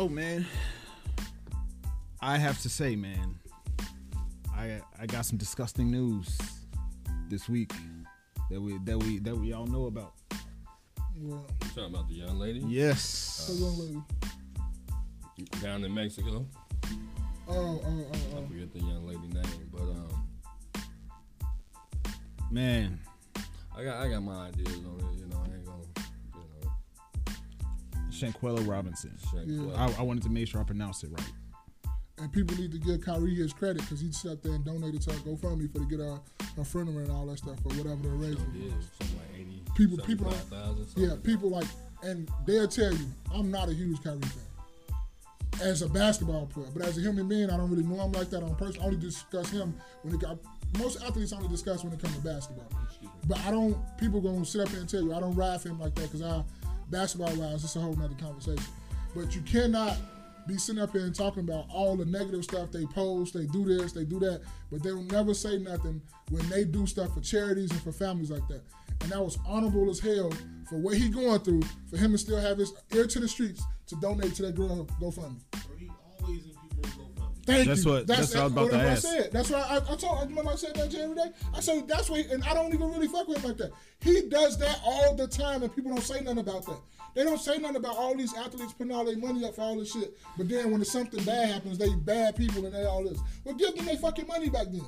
So man, I have to say, man, I I got some disgusting news this week that we that we that we all know about. Well, You talking about the young lady Yes. the young lady. down in Mexico? Oh, oh, oh, oh. I oh. forget the young lady name, but um, Man, I got I got my ideas on it. Shanquella Robinson. shank Yeah. I, I wanted to make sure I pronounce it right. And people need to give Kyrie his credit because he sat there and donated to her GoFundMe for to get her, her funeral and all that stuff or whatever the arrangement Yeah, something like 80, People- people 75,000, something Yeah, people like, and they'll tell you, I'm not a huge Kyrie fan. As a basketball player, but as a human being, I don't really know him like that on person. I only discuss him when it got. Most athletes only discuss when it comes to basketball. But I don't. People gonna sit up here and tell you I don't ride for him like that because I basketball wise, it's a whole nother conversation. But you cannot be sitting up here and talking about all the negative stuff they post, they do this, they do that, but they'll never say nothing when they do stuff for charities and for families like that. And that was honorable as hell for what he going through, for him to still have his ear to the streets to donate to that girl GoFundMe. He always. Thank That's you. what- that's what I was about to I ask. said. That's why I, I told. Remember I said that to you every day. I said that's why, and I don't even really fuck with him like that. He does that all the time, and people don't say nothing about that. They don't say nothing about all these athletes putting all their money up for all this shit. But then when something bad happens, they bad people and they all this. Well, give them their fucking money back then.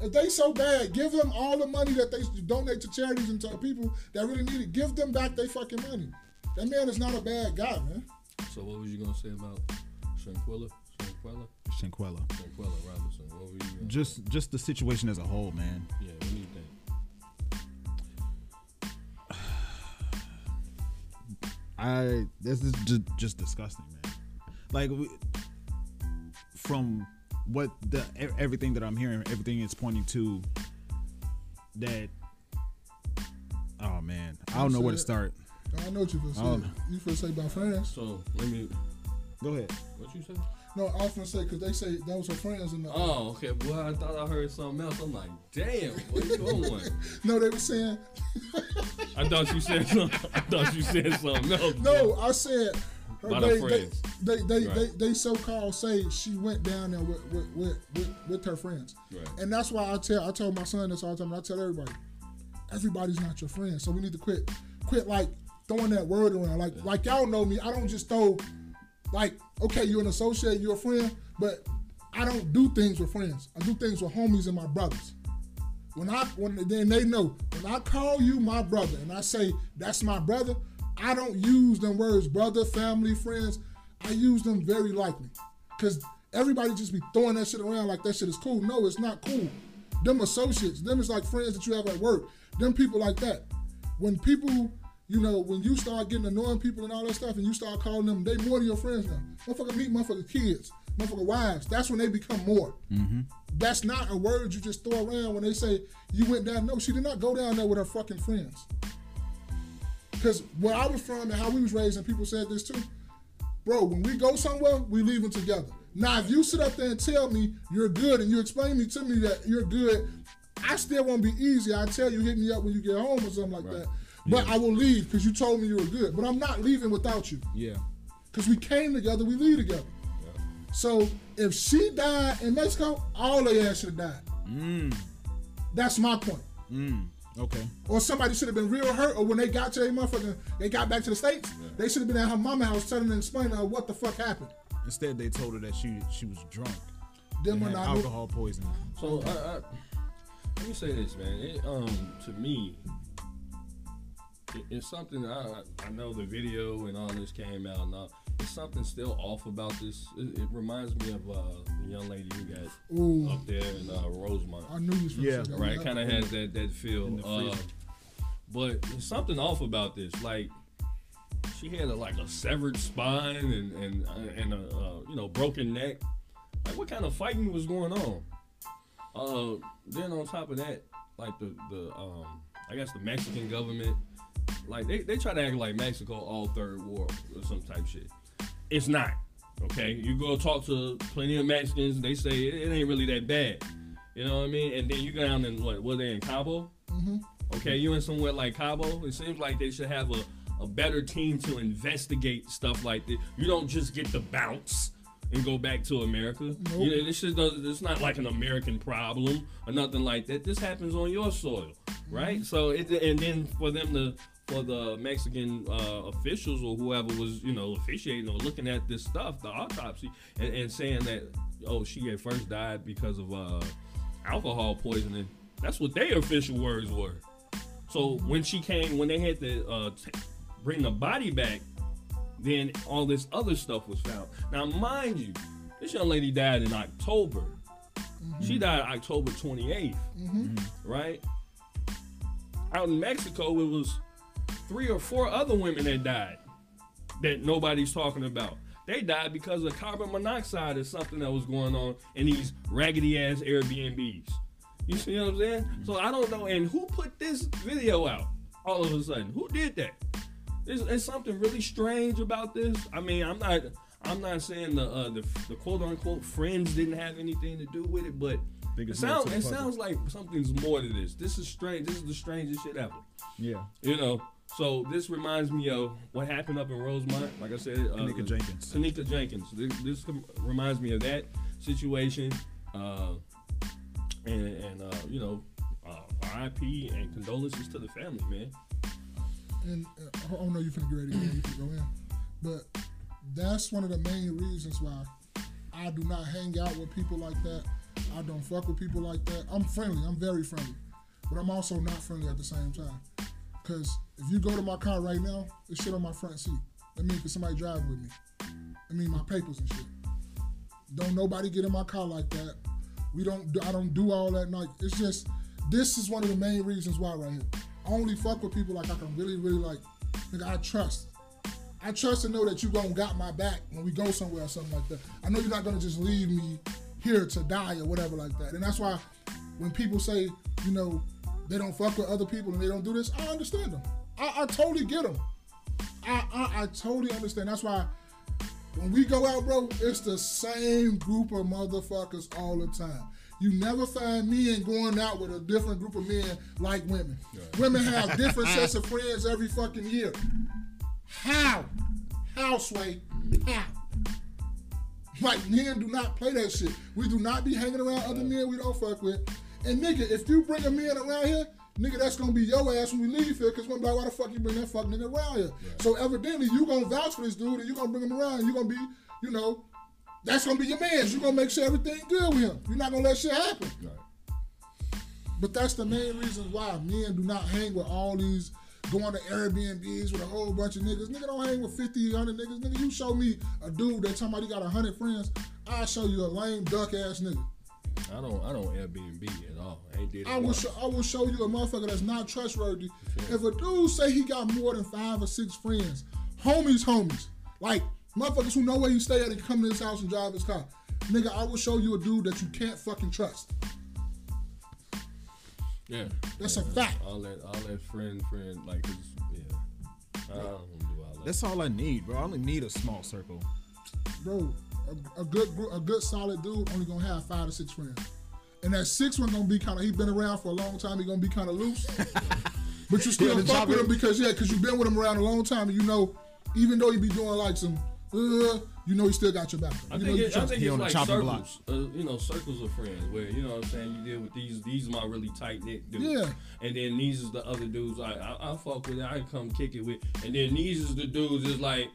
If they so bad, give them all the money that they donate to charities and to people that really need it. Give them back their fucking money. That man is not a bad guy, man. So what was you gonna say about Shanquella? Shanquella? Shanquella. Shanquella Robinson. What were you? Gonna, Just just the situation as a whole, man. yeah. What do you think? I this is just just disgusting, man. Like we, from what the everything that I'm hearing, everything is pointing to that. Oh man, I don't know where to start. I know what you feel Um, say. You feel say about France. So let me. Go ahead. What you say? No, I was gonna say because they say that was her friends the. Oh, okay. Well, I thought I heard something else. I'm like, damn, what you going? No, they were saying. I thought you said something. I thought you said something else. No, I said. Her, they, they, friends. they, they, Right. they, they so called say she went down there with with, with, with, with her friends, Right. and that's why I tell I told my son this all the time. And I tell everybody, everybody's not your friend, so we need to quit quit like throwing that word around. Like like y'all know me, I don't just throw like okay, you're an associate, you're a friend, but I don't do things with friends. I do things with homies and my brothers. When I when then they know when I call you my brother and I say that's my brother, I don't use them words brother, family, friends. I use them very likely, cause everybody just be throwing that shit around like that shit is cool. No, it's not cool. Them associates, them is like friends that you have at work. Them people like that. When people, you know, when you start getting annoying people and all that stuff, and you start calling them, they more than your friends now. Motherfucker meet motherfucker kids, motherfucker wives. That's when they become more. Mm-hmm. That's not a word you just throw around when they say you went down. No, she did not go down there with her fucking friends. Because where I was from and how we was raised, and people said this too, bro, when we go somewhere, we leaving together. Now, if you sit up there and tell me you're good and you explain me to me that you're good, I still won't be easy. I tell you, hit me up when you get home or something like that. But I will leave because you told me you were good. But I'm not leaving without you Yeah. because we came together, we leave together. Yeah. So if she died in Mexico, all their ass should have died. Mm. That's my point. Mm. Okay. Or somebody should have been real hurt, or when they got to their motherfucker, they got back to the states, they should have been at her mama house telling her and explaining to her what the fuck happened. Instead, they told her that she she was drunk. Them and had I alcohol poisoning. So I, I, let me say this, man. It, um, to me, it, it's something I I know the video and all this came out. Now it's something still off about this. It, it reminds me of uh, the young lady you got Ooh, up there in uh, Rosemont. I knew you was finna Yeah, say right? Kind of has that that feel. Uh, but there's something off about this. Like she had a, like a severed spine and and uh, and a uh, you know broken neck. Like what kind of fighting was going on? Uh, then on top of that, like the the um, I guess the Mexican government, like they, they try to act like Mexico all third world or some type shit. It's not. Okay, you go talk to plenty of Mexicans, they say it, it ain't really that bad. You know what I mean? And then you go down in what? Were they in Cabo? Mm-hmm. Okay, you in somewhere like Cabo, it seems like they should have a, a better team to investigate stuff like this. You don't just get the bounce and go back to America. Nope. You know, this shit does, it's not like an American problem or nothing like that. This happens on your soil, right? So it and then for them to for the Mexican uh, officials or whoever was you know officiating or looking at this stuff, the autopsy, and, and saying that oh she had first died because of uh, alcohol poisoning. That's what their official words were. So when she came, when they had to uh, t- bring the body back, then all this other stuff was found. Now, mind you, this young lady died in October. She died October 28th, right? Out in Mexico, it was three or four other women that died that nobody's talking about. They died because of carbon monoxide or something that was going on in these raggedy ass Airbnbs. You see what I'm saying? So I don't know. And who put this video out all of a sudden? Who did that? There's, there's something really strange about this. I mean, I'm not. I'm not saying the uh, the, the quote unquote friends didn't have anything to do with it, but it sounds it sounds like something's more to this. This is strange. This is the strangest shit ever. Yeah. You know. So this reminds me of what happened up in Rosemont. Like I said, uh, Kenneka Jenkins. Kenneka Jenkins. This, this reminds me of that situation. Uh, and and uh, you know, uh, RIP and condolences to the family, man. and uh, I don't know you finna get ready to go, you go in, but that's one of the main reasons why I do not hang out with people like that. I don't fuck with people like that. I'm friendly. I'm very friendly, but I'm also not friendly at the same time. Cause if you go to my car right now, there's shit on my front seat. That means for somebody driving with me. I mean my papers and shit. Don't nobody get in my car like that. We don't. I don't do all that. Like it's just. This is one of the main reasons why right here. I only fuck with people like I can really, really like. Nigga, I trust. I trust to know that you gonna got my back when we go somewhere or something like that. I know you're not gonna just leave me here to die or whatever like that. And that's why when people say, you know, they don't fuck with other people and they don't do this, I understand them. I, I totally get them. I, I I totally understand. That's why when we go out, bro, it's the same group of motherfuckers all the time. You never find men going out with a different group of men like women. Women have different sets of friends every fucking year. How? How, Sway? How? Like, men do not play that shit. We do not be hanging around other men we don't fuck with. And nigga, if you bring a man around here, nigga, that's gonna be your ass when we leave here, cause we're gonna be like, why the fuck you bring that fuck nigga around here? So evidently you gonna vouch for this dude and you gonna bring him around, and you gonna be, you know, that's gonna be your man. you gonna make sure everything good with him. You're not gonna let shit happen. But that's the main reason why men do not hang with all these going to Airbnbs with a whole bunch of niggas. Nigga don't hang with 50, 100 niggas. Nigga, you show me a dude that talking about he got 100 friends, I'll show you a lame duck ass nigga. I don't I don't Airbnb at all. I ain't did. I will, once. show, I will show you a motherfucker that's not trustworthy. If a dude say he got more than five or six friends, homies, homies, like motherfuckers who know where you stay at and come to his house and drive his car, nigga, I will show you a dude that you can't fucking trust. Yeah. That's a fact. All that all that friend friend like 'cause, yeah. I don't do all that. That's all I need, bro. I only need a small circle. bro, a, a good group, a good solid dude only gonna have five to six friends, and that six one gonna be kind of. He been around for a long time. He gonna be kind of loose, but you still Yeah, fuck with is- him because yeah, because you've been with him around a long time, and you know, even though you be doing like some, uh, you know, he still got your back. I You think, know, you it, I trust think He it's on like chopping block. circles, uh, you know, circles of friends where you know what I'm saying. You deal with these, these are my really tight knit dudes, Yeah. and then these is the other dudes I, I I fuck with, I come kick it with, and then these is the dudes is like,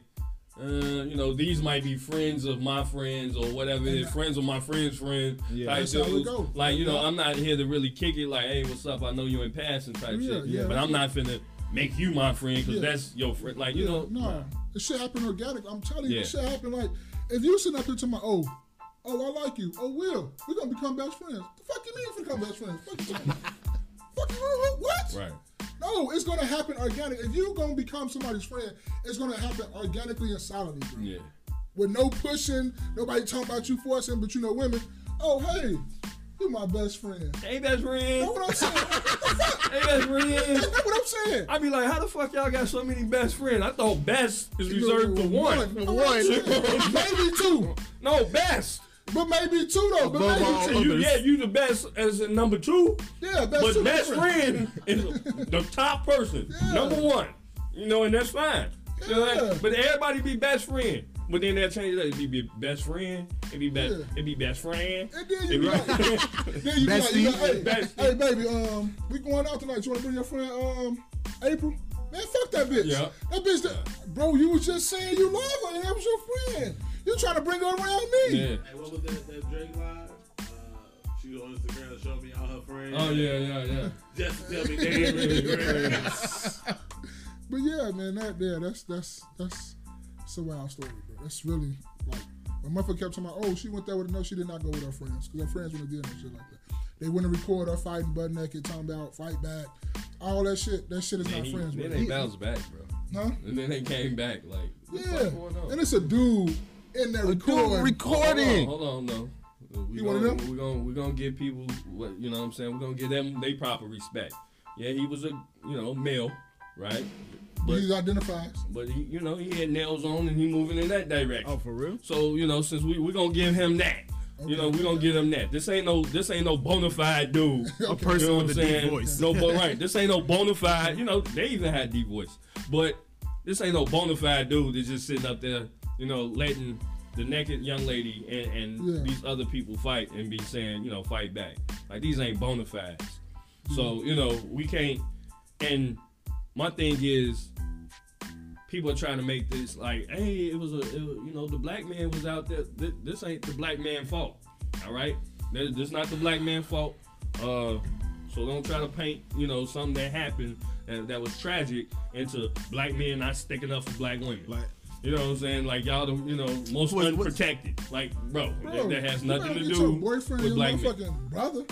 uh, you know, these might be friends of my friends or whatever it is, friends of my friends' friends. Yeah. type That's how it go. Like you know, I'm not here to really kick it. Like, hey, what's up? I know you in passing type Yeah, shit, yeah, but I'm not finna make you my friend because Yeah. that's your friend. Like you know, no, the shit happen organic. I'm telling you, Yeah. the shit happen like if you sitting up here to my oh. Oh, I like you. Oh, Will, we're gonna become best friends. What the fuck you mean we become best friends? Fuck you? Fuck you, what? right. No, it's gonna happen organic. If you gonna become somebody's friend, it's gonna happen organically and solidly, bro. Yeah. With no pushing, nobody talking about you forcing, but you know women. Oh, hey, you my best friend. Hey, best friend. That's what I'm saying. what the fuck? Hey, best friend. That's what I'm saying. I be like, how the fuck y'all got so many best friends? I thought best is reserved for one. One. maybe two, No, best. But maybe two though. But Above maybe two. You, yeah, you the best as in number two, Yeah, best but two best different. friend is the top person, Yeah. number one. You know, and that's fine. You know, Yeah. But everybody be best friend. But then they'll change it. It be best friend. It be best. Yeah. It be best friend. And then you be be like, then you be like, like, hey, Bestie. hey, baby, um, we going out tonight. You want to bring your friend, um, April? Man, fuck that bitch. Yeah. That bitch, that, bro, you was just saying you love her and that was your friend. You trying to bring her around me? Yeah. Hey, what was that, that Drake live? Uh, she was on Instagram and showed me all her friends. Oh yeah, yeah, yeah. Just to tell me they ain't really friends. But yeah, man, that yeah, that's that's that's it's a wild story, bro. That's really like when motherfucker kept talking about, oh, she went there with no, she did not go with her friends because her friends wouldn't do no shit like that. They wouldn't record her fighting butt naked, talking about fight back, all that shit. That shit is Then, not he, friends, then bro. they bounced back, bro. Huh? And then they came back like, Yeah, fuck going on? and it's a dude in there recording. recording. Hold on, hold on, no. We You one of gonna, them? We're gonna we're gonna give people what you know what I'm saying. We're gonna give them they proper respect. Yeah, he was a you know male, right? But He identifies. but he you know he had nails on and he moving in that direction. Oh, for real? So you know since we we're gonna give him that. You know, we gonna give him that. This ain't no, this ain't no bona fide dude. A person You know with a a I'm deep voice. No, but right. This ain't no bona fide. You know, they even had deep voice, but this ain't no bona fide dude that's just sitting up there, you know, letting the naked young lady and, and Yeah. these other people fight and be saying, you know, fight back. Like these ain't bona fides. So you know, we can't. And my thing is, people are trying to make this like, hey, it was a, it you know, the black man was out there. This, this ain't the black man fault. All right, this, this not the black man fault. Uh, so don't try to paint, you know, something that happened and that was tragic into black men not sticking up for black women. Like, You know what I'm saying? Like y'all, the, you know, most What's- what's- unprotected. Like, bro, Bro, that, that has nothing gotta do your boyfriend, with your black men. motherfucking brother.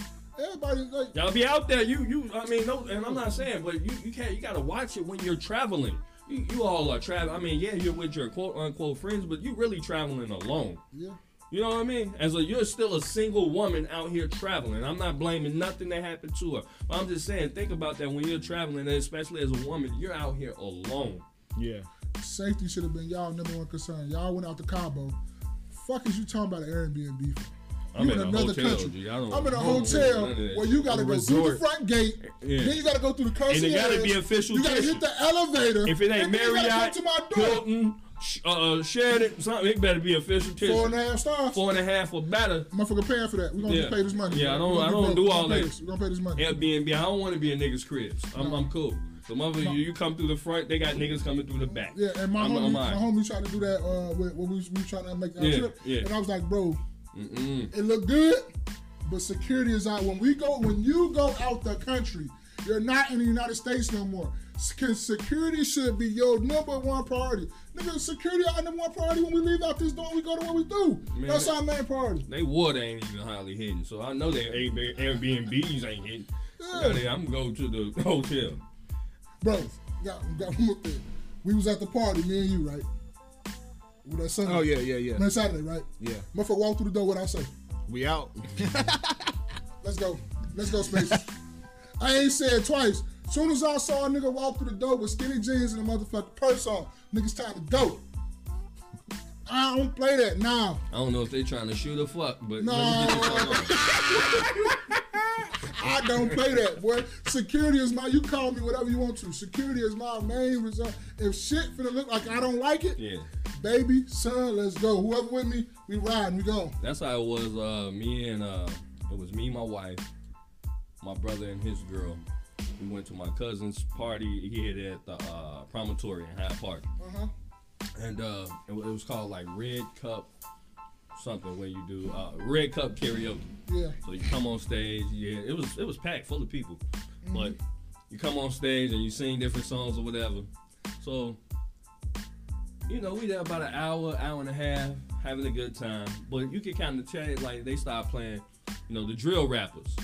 Everybody like Y'all be out there. You you. I mean, no. And I'm not saying, but you you can't. You gotta watch it when you're traveling. You, you all are traveling. I mean, yeah, you're with your quote unquote friends, but you really traveling alone. yeah. You know what I mean? As a you're still a single woman out here traveling. I'm not blaming nothing that happened to her. But I'm just saying, think about that when you're traveling, and especially as a woman, you're out here alone. yeah. Safety should have been y'all number one concern. Y'all went out to Cabo. Fuck is you talking about an Airbnb for? I'm You in in another hotel, country. G. I I'm in a hotel do none of that where you gotta A go through the front gate. Yeah. Then you gotta go through the concierge. And it gotta be official You gotta hit the elevator. If it ain't and then you gotta Marriott, to my door. Hilton, uh, Sheraton, something, it better be official. Four and kitchen. stars. Four and a half or better. Motherfucker paying for that. We're gonna Yeah. pay this money. Yeah, I don't- I don't broke. do all that. We're gonna pay this money. Airbnb. I don't want to be in niggas' cribs. I'm, I'm cool. So mother, you, you come through the front, they got niggas coming through the back. Yeah, and my I'm- homie, I'm my homie tried to do that uh, when when we we trying to make that Yeah, trip, yeah. and I was like, bro, Mm-mm. it looked good, but security is out. When we go, when you go out the country, you're not in the United States no more. Sec- Security should be your number one priority. Nigga, security our number one priority when we leave out this door. We go to what we do. Man, That's that- our main priority. They water ain't even highly hidden, so I know their Airbnbs ain't hidden. Yeah. I'm gonna go to the hotel. Bro, got, got one more thing. We was at the party, me and you, right? With that Sunday. Oh yeah, yeah, yeah, Man, Saturday, right? yeah. Motherfucker walk through the door. What I say? We out. Let's go. Let's go, Space. I ain't said twice. Soon as I saw a nigga walk through the door with skinny jeans and a motherfucking purse on, niggas time to go. I don't play that now. I don't know if they trying to shoot or fuck, but No. I don't play that, boy. Security is my. You call me whatever you want to. Security is my main result. If shit finna look like I don't like it, Yeah, baby, son, let's go. Whoever with me, we riding, we go. that's how it was. Uh, me and uh, it was me, my wife, my brother, and his girl. We went to my cousin's party. He had at the uh, promontory in Hyde Park. Uh huh. and uh, it, it was called like Red Cup something where you do uh, Red Cup karaoke. Yeah. So you come on stage, yeah, it was it was packed full of people, but you come on stage and you sing different songs or whatever. So you know we there about an hour, hour and a half, having a good time. But you can kind of tell like they start playing, you know, the drill rappers.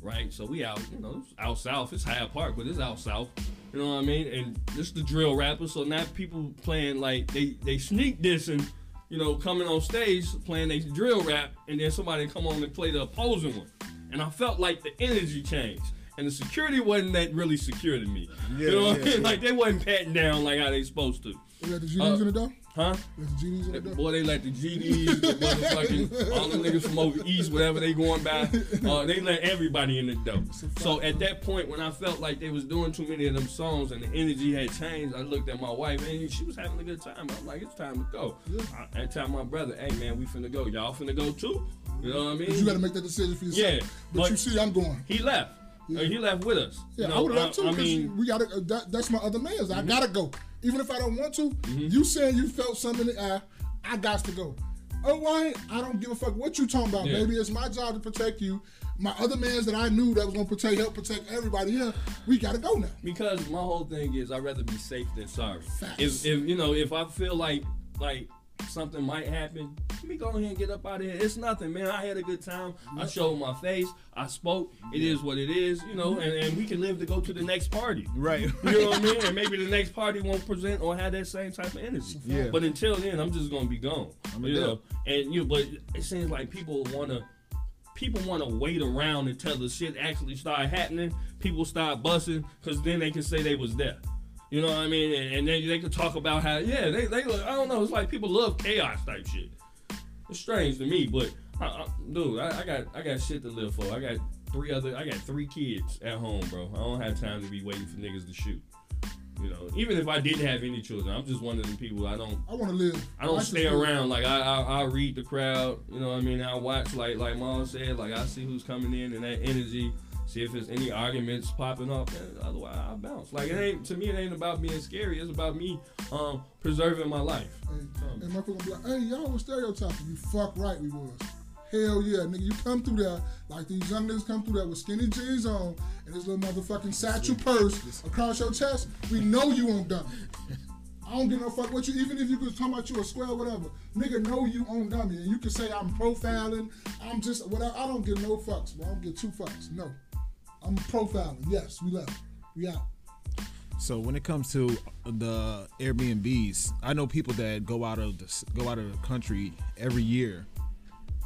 Right, so we out, you know, it's out south. It's Hyde Park, but it's out south. You know what I mean? And this the drill rappers. So now people playing like they they sneak dissing, you know, coming on stage playing a drill rap, and then somebody come on and play the opposing one. And I felt like the energy changed. and the security wasn't that really secure to me. Yeah, you know what yeah, I mean? yeah. Like they wasn't patting down like how they supposed to. You let the GDs in the door? Huh? The GDs the? Boy, they let the GDs, the motherfucking all the niggas from over east, whatever they going by, uh, they let everybody in the dope. So at that point, when I felt like they was doing too many of them songs and the energy had changed, I looked at my wife and she was having a good time. I'm like, it's time to go. I, I tell my brother, hey man, we finna go. Y'all finna go too? You know what I mean? But you got to make that decision for yourself. Yeah, but, but- you see, I'm going. he left. Uh, he left with us. Yeah, you I would have left too. I, mean, we got to. That, that's my other man's. I gotta go, even if I don't want to. Mm-hmm. You saying you felt something in the air, I got to go. Oh, why? I don't give a fuck what you talking about, Yeah. baby. It's my job to protect you. My other man's that I knew that was gonna protect, help protect everybody here. We gotta go now. because my whole thing is I'd rather be safe than sorry. Facts. If, if you know, if I feel like like something might happen, let me go ahead and get up out of here. It's nothing, man. I had a good time. I mm-hmm. showed my face. I spoke. It is what it is, you know, and, and we can live to go to the next party. Right. You know what I mean? And maybe the next party won't present or have that same type of energy. Yeah. But until then, I'm just gonna be gone. I'm you know, and you. But it seems like people wanna. People want to wait around until the shit actually start happening. People start busting because then they can say they was there. You know what I mean? And, and then they can talk about how yeah they they I don't know. It's like people love chaos type shit. It's strange to me, but I, I, dude, I, I got I got shit to live for. I got three other I got three kids at home, bro. I don't have time to be waiting for niggas to shoot. You know, even if I didn't have any children, I'm just one of them people. I don't I want to live. I don't stay around. Like I, I, I read the crowd. You know what I mean? I watch like like Mom said. Like I see who's coming in and that energy. See if there's any arguments popping up. And otherwise, I bounce. Like it ain't to me. It ain't about being scary. It's about me um preserving my life. Hey, and motherfucker be like, hey, y'all was stereotyping. You fuck right, we was. Hell yeah, nigga, you come through there like these young niggas come through there with skinny jeans on and this little motherfucking satchel purse across your chest. We know you on dummy. I don't give no fuck what you, even if you could talk about you a square or whatever. Nigga know you on dummy. And you can say I'm profiling, I'm just, whatever. I don't give no fucks, bro. I don't give two fucks. No. I'm profiling. Yes, we left. We out. So when it comes to the Airbnbs, I know people that go out of the go out of the country every year,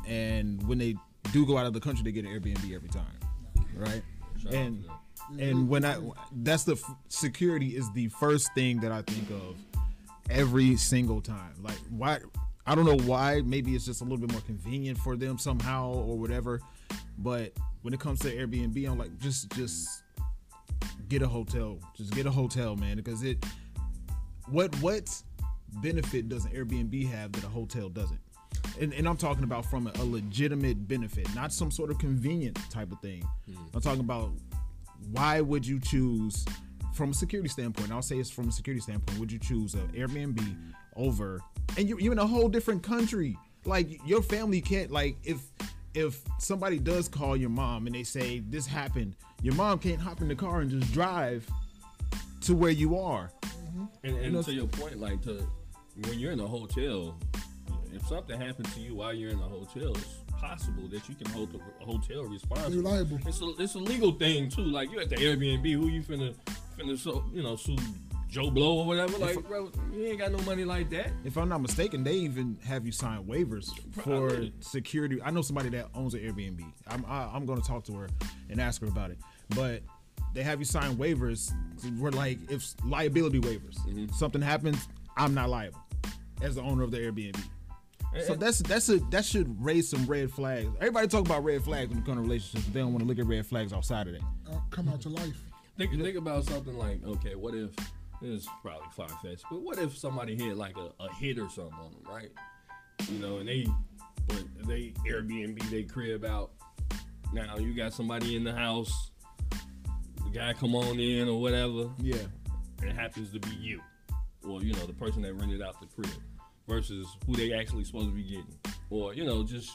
and when they do go out of the country, they get an Airbnb every time, right? Shout And and when I that's the security is the first thing that I think of every single time. Like why I don't know why. Maybe it's just a little bit more convenient for them somehow or whatever. But when it comes to Airbnb, I'm like just just get a hotel. Just get a hotel, man, because it what what benefit does an Airbnb have that a hotel doesn't? And, and I'm talking about from a, a legitimate benefit, not some sort of convenient type of thing. Hmm. I'm talking about why would you choose from a security standpoint i'll say it's from a security standpoint would you choose an airbnb over and you're, you're in a whole different country like your family can't like if if somebody does call your mom and they say this happened your mom can't hop in the car and just drive to where you are mm-hmm. And, and know, to your point, like to when you're in a hotel, if something happens to you while you're in a hotel, it's possible that you can hold the hotel responsible. You're liable. It's a it's a legal thing too. Like you at the Airbnb, who you finna finna so you know sue Joe Blow or whatever? Like bro, you ain't got no money like that. if i'm not mistaken they even have you sign waivers for Probably. security i know somebody that owns an airbnb i'm I, i'm going to talk to her and ask her about it but they have you sign waivers where like if liability waivers something happens i'm not liable as the owner of the airbnb so that's that's a that should raise some red flags everybody talk about red flags when it comes to relationships but they don't want to look at red flags outside of that Uh, come out to life. Think, think about something like, okay, what if is probably far fetched, but what if somebody hit like a, a hit or something on them, right? You know, and they but they Airbnb they crib out. Now you got somebody in the house, the guy come on in or whatever, yeah and it happens to be you, or you know the person that rented out the crib, versus who they actually supposed to be getting, or you know just.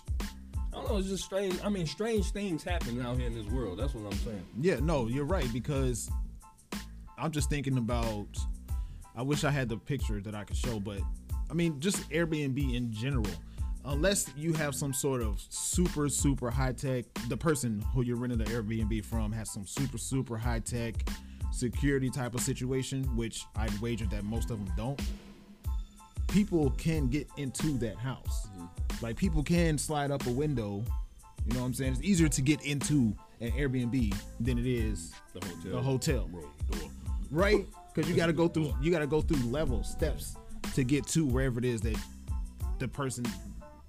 I don't know. It's just strange. I mean, strange things happen out here in this world. That's what I'm saying. Yeah, no, you're right because I'm just thinking about. I wish I had the picture that I could show, but I mean, just Airbnb in general. Unless you have some sort of super, super high tech, the person who you're renting the Airbnb from has some super, super high tech security type of situation, which I'd wager that most of them don't. People can get into that house. Mm-hmm. Like people can slide up a window. You know what I'm saying? It's easier to get into an Airbnb than it is The hotel. a hotel, door. Right? Because you got to go through you got to go through levels, steps to get to wherever it is that the person,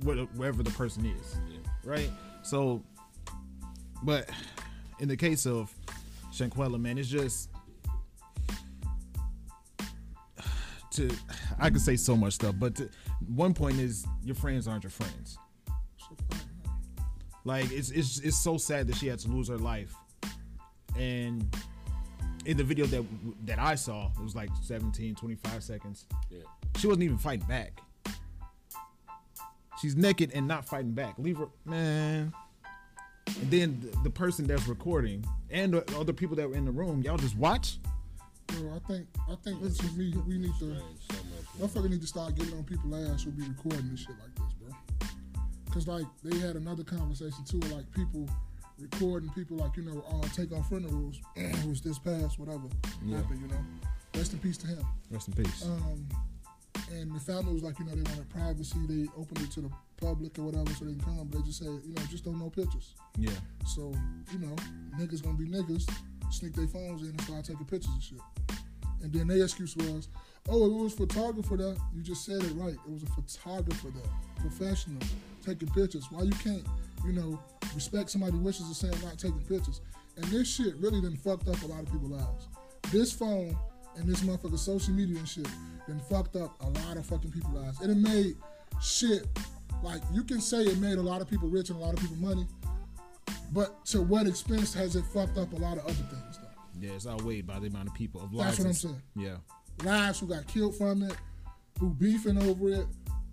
where- wherever the person is, Yeah. right? So, but in the case of Shanquella, man, it's just to I could say so much stuff, but to, one point is your friends aren't your friends. So fine, man. Like it's it's it's so sad that she had to lose her life. And in the video that that I saw, it was like 17, 25 seconds. Yeah. She wasn't even fighting back. She's naked and not fighting back. Leave her, man. And then the, the person that's recording and the other people that were in the room, y'all just watch. Bro, I think I think this is me. We need to. Strange, so much. Motherfucker need to start getting on people's ass who be recording this shit like this, bro. Cause like they had another conversation too, like people recording people like you know uh, Takeoff funerals, was this past whatever Yeah. happened, you know. Rest in peace to him. Rest in peace. Um, and the family was like, you know, they wanted privacy. They opened it to the public or whatever, so they can come. But they just said, you know, just don't know pictures. yeah. So you know, niggas gonna be niggas, sneak their phones in and start taking pictures and shit. And then their excuse was, oh, it was photographer that. You just said it right. It was a photographer that, professional, taking pictures. Why you can't, you know, respect somebody's wishes and saying not taking pictures? And this shit really done fucked up a lot of people's lives. This phone and this motherfucker social media and shit done fucked up a lot of fucking people's lives. And it made shit like you can say it made a lot of people rich and a lot of people money, but to what expense has it fucked up a lot of other things though? Yeah, it's outweighed by the amount of people of lives. That's what I'm saying. Yeah. Lives who got killed from it, who beefing over it,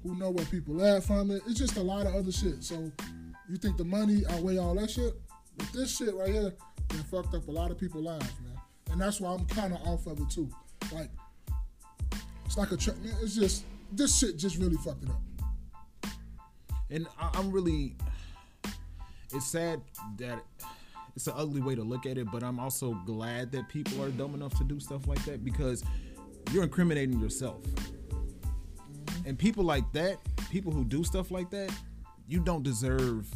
who know where people at from it. It's just a lot of other shit. So you think the money outweigh all that shit? But this shit right here, it fucked up a lot of people's lives, man. And that's why I'm kind of off of it too. Like it's like a tra- man. It's just this shit just really fucked it up. and I, I'm really it's sad that it's an ugly way to look at it but i'm also glad that people are dumb enough to do stuff like that because you're incriminating yourself mm-hmm. and people like that people who do stuff like that you don't deserve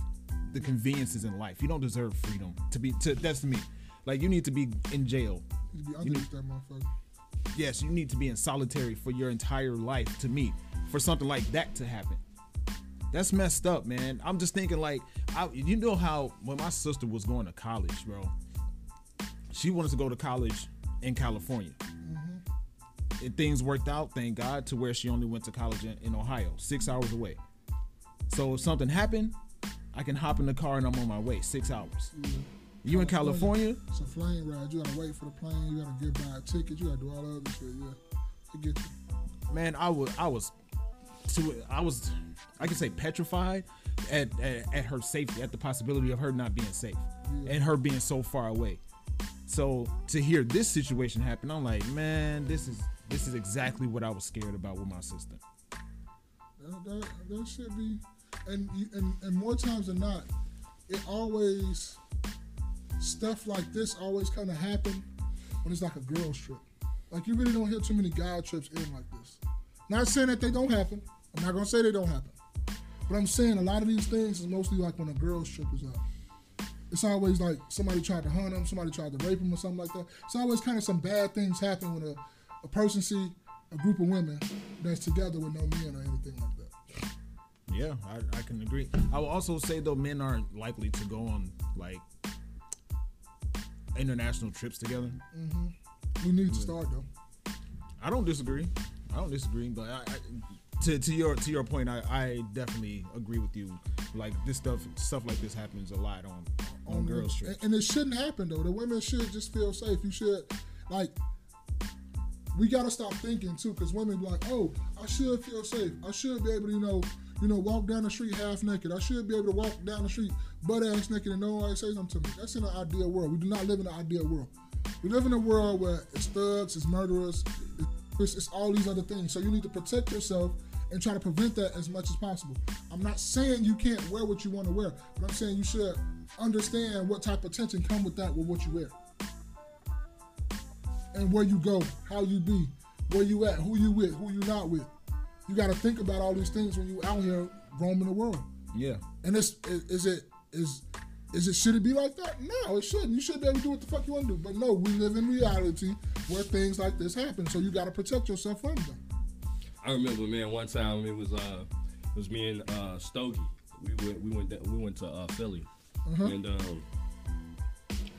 the conveniences in life. You don't deserve freedom to be to that's me. Like you need to be in jail. You be You underneath that motherfucker. yes you need to be in solitary for your entire life to me for something like that to happen. That's messed up man. I'm just thinking like I, you know how when my sister was going to college bro she wanted to go to college in california. Mm-hmm. And things worked out thank god to where she only went to college in, in ohio six hours away so if something happened i can hop in the car and i'm on my way six hours you in california It's a flame ride. You gotta wait for the plane. You gotta get by a ticket. You gotta do all the other shit. Yeah, get you. man, I was I was to I was I can say petrified at, at at her safety, at the possibility of her not being safe and her being so far away. So to hear this situation happen, I'm like, man, this is this is exactly what I was scared about with my sister. That, that, that should be, and, and and more times than not, it always stuff like this always kind of happen when it's like a girls trip. Like you really don't hear too many guy trips in like this. Not saying that they don't happen. I'm not gonna say they don't happen, but I'm saying a lot of these things is mostly like when a girls trip is out. It's always like somebody tried to hunt him, somebody tried to rape him, or something like that. It's always kind of some bad things happen when a, a person see a group of women that's together with no men or anything like that. Yeah, I, I can agree. I will also say though, men aren't likely to go on like international trips together. Mm-hmm. We need to start though. I don't disagree. I don't disagree, but I, I, to to your to your point, I, I definitely agree with you. Like this stuff stuff like this happens a lot on on um, girls and, trips. and it shouldn't happen though. The women should just feel safe. You should like. We gotta stop thinking too, because women be like, "Oh, I should feel safe. I should be able to, you know, you know, walk down the street half naked. I should be able to walk down the street butt ass naked and no one say something to me." That's in an ideal world. We do not live in an ideal world. We live in a world where it's thugs, it's murderers, it's, it's all these other things. So you need to protect yourself and try to prevent that as much as possible. I'm not saying you can't wear what you want to wear, but I'm saying you should understand what type of tension come with that with what you wear. And where you go, how you be, where you at, who you with, who you not with. You got to think about all these things when you out here roaming the world. Yeah, And it's is, is it is Is it should it be like that? No, it shouldn't. You should be able to do what the fuck you want to do. But no, we live in reality where things like this happen. So you got to protect yourself from them. I remember, man, one time it was uh, it was me and uh, Stogie. We went, we went, we went to uh, Philly, Uh-huh. and um,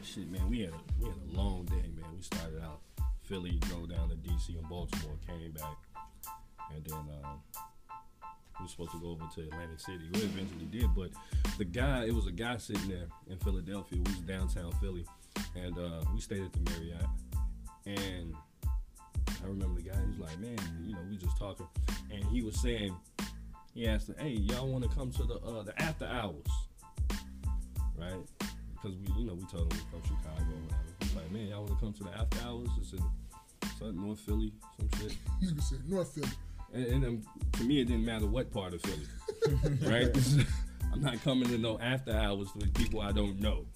shit, man, we had a, we had a long day, man. We started out Philly, drove down to DC and Baltimore, came back, and then um, we were supposed to go over to Atlantic City. We eventually did, but the guy, it was a guy sitting there in Philadelphia. We was downtown Philly, and uh, we stayed at the Marriott, and I remember the guy. He was like, "Man, you know, we just talking," and he was saying, he asked, "Hey, y'all want to come to the uh, the after hours, right?" Because we, you know, we told him we from Chicago or whatever. He's like, "Man, y'all want to come to the after hours? It's in North Philly, some shit." Nigga said North Philly. And, and um, to me, it didn't matter what part of Philly, right? I'm not coming to no after hours with people I don't know.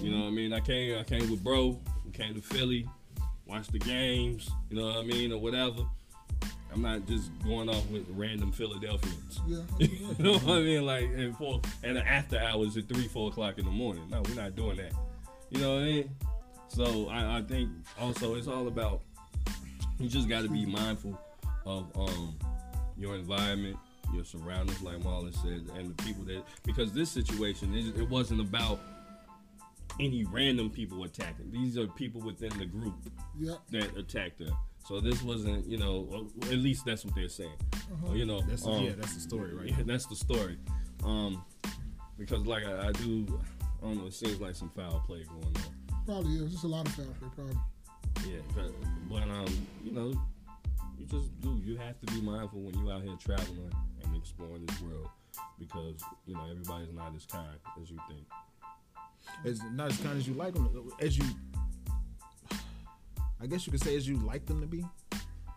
You know what I mean? I came, I came with bro. We came to Philly, watched the games. You know what I mean, or whatever. I'm not just going off with random Philadelphians. Yeah. you know what I mean? Like and four and the after hours at three, four o'clock in the morning. No, we're not doing that. You know what I mean? So I, I think also it's all about you just got to be mindful of um your environment, your surroundings, like Marlon said, and the people that because this situation it, it wasn't about any random people attacking. These are people within the group yeah. that attacked her. So this wasn't, you know, at least that's what they're saying. Or, you know, That's um, yeah, that's the story, right? yeah, that's the story. Um, because like I, I do, I don't know. It seems like some foul play going on. Probably is. Just a lot of foul play. Probably. Yeah, but, but um, you know, you just do. You have to be mindful when you out here traveling and exploring this world, because you know everybody's not as kind as you think. It's not as kind as you like them, as you. I guess you could say as you like them to be,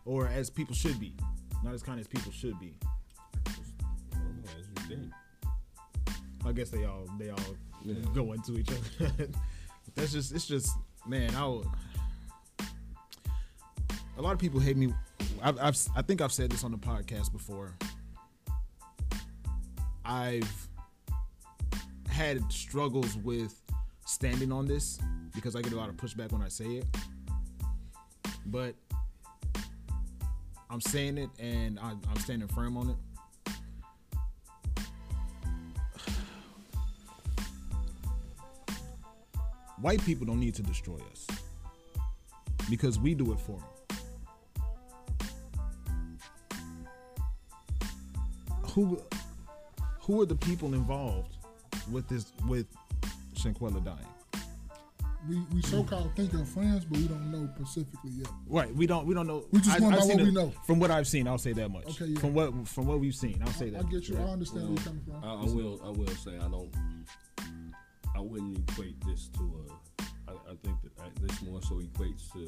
or as people should be. Not as kind as people should be. I as you think. I guess they all they all Yeah. go into each other. That's just it's just man. I would- a lot of people hate me. I've, I've I think I've said this on the podcast before. I've had struggles with standing on this because I get a lot of pushback when I say it. But I'm saying it and I, I'm standing firm on it. white people don't need to destroy us because we do it for them. Who, who are the people involved with this with Shanquella dying? We we so called think of friends, but we don't know specifically yet. Right, we don't we don't know. We just wanna I've know seen what we know. From what I've seen, I'll say that much. Okay, yeah. From what from what we've seen, I'll say that. I get you. I understand where you're coming from. I, I will. I will say I don't. I wouldn't equate this to a. I, I think that I, this more so equates to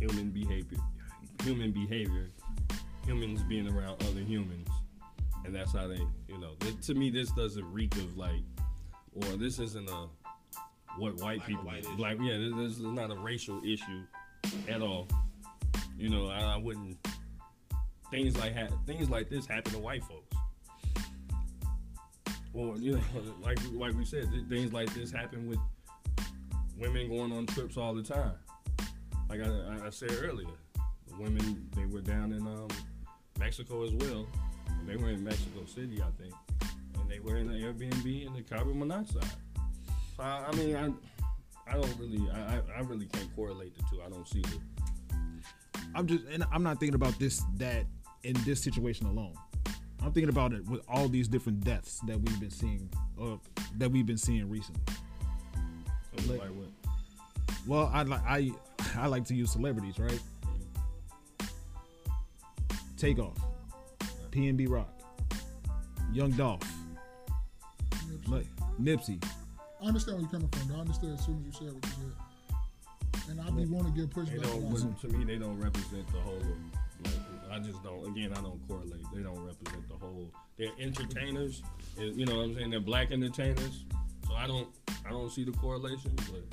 human behavior. Human behavior. Humans being around other humans, and that's how they. You know, to me, this doesn't reek of like, or this isn't a what white Black people white like. Yeah, this, this is not a racial issue at all. You know, I, I wouldn't. Things like ha- things like this happen to white folks. Well, you know, like like we said, th- things like this happen with women going on trips all the time. Like I, I- I said earlier, the women they were down in um, Mexico as well. They were in Mexico City, I think, and they were in the Airbnb in the carbon monoxide. So I, I mean, I I don't really, I, I- I really can't correlate the two. I don't see it. I'm just and I'm not thinking about this that in this situation alone. I'm thinking about it with all these different deaths that we've been seeing or that we've been seeing recently. Like- Like what? Well, I like I I like to use celebrities, right? Mm-hmm. Takeoff, PNB Rock, Young Dolph, Nipsey. like Nipsey. I understand where you're coming from. I understand as soon as you said what you said. And I be want to give They pushback. don't. on that. To me, they don't represent the whole. Of, like, I just don't. Again, I don't correlate. They don't represent the whole. They're entertainers. You know what I'm saying? They're black entertainers. So I don't. I don't see the correlation. But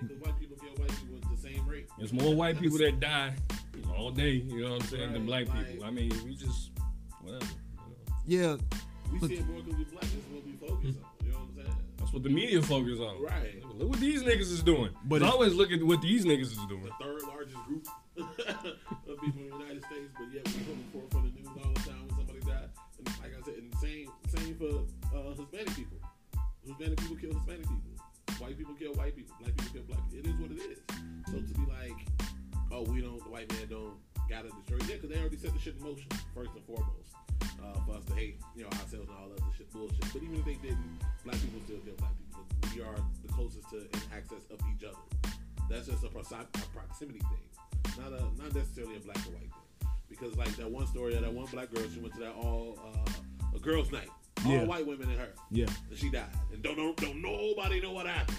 Because white people kill white people at the same rate. there's more white people that die all day. You know what I'm saying? Than Right, black like- people. I mean, we just whatever. You know. Yeah, We But- see it more because we black. That's what we focus on. You know what I'm saying? That's what the media focus on. Right. Look what these niggas is doing. But But it- always look at what these niggas is doing. the third largest group of people in the United States, but yet we come forth for the news all the time when somebody died. And like I said, and same same for uh, Hispanic people. Hispanic people kill Hispanic people. White people kill white people. Black people kill black. people. It is what it is. Oh, we don't, the white man don't gotta destroy yeah, because they already set the shit in motion first and foremost. Uh, for us to hate, you know, ourselves and all other shit bullshit. But even if they didn't, black people still kill black people. We are the closest to in access of each other. That's just a, proxi- a proximity thing, not a not necessarily a black or white thing. Because like that one story of that one black girl, she went to that all uh, a girls' night, all Yeah. white women and her, Yeah, and she died, and don't know, don't nobody know what happened.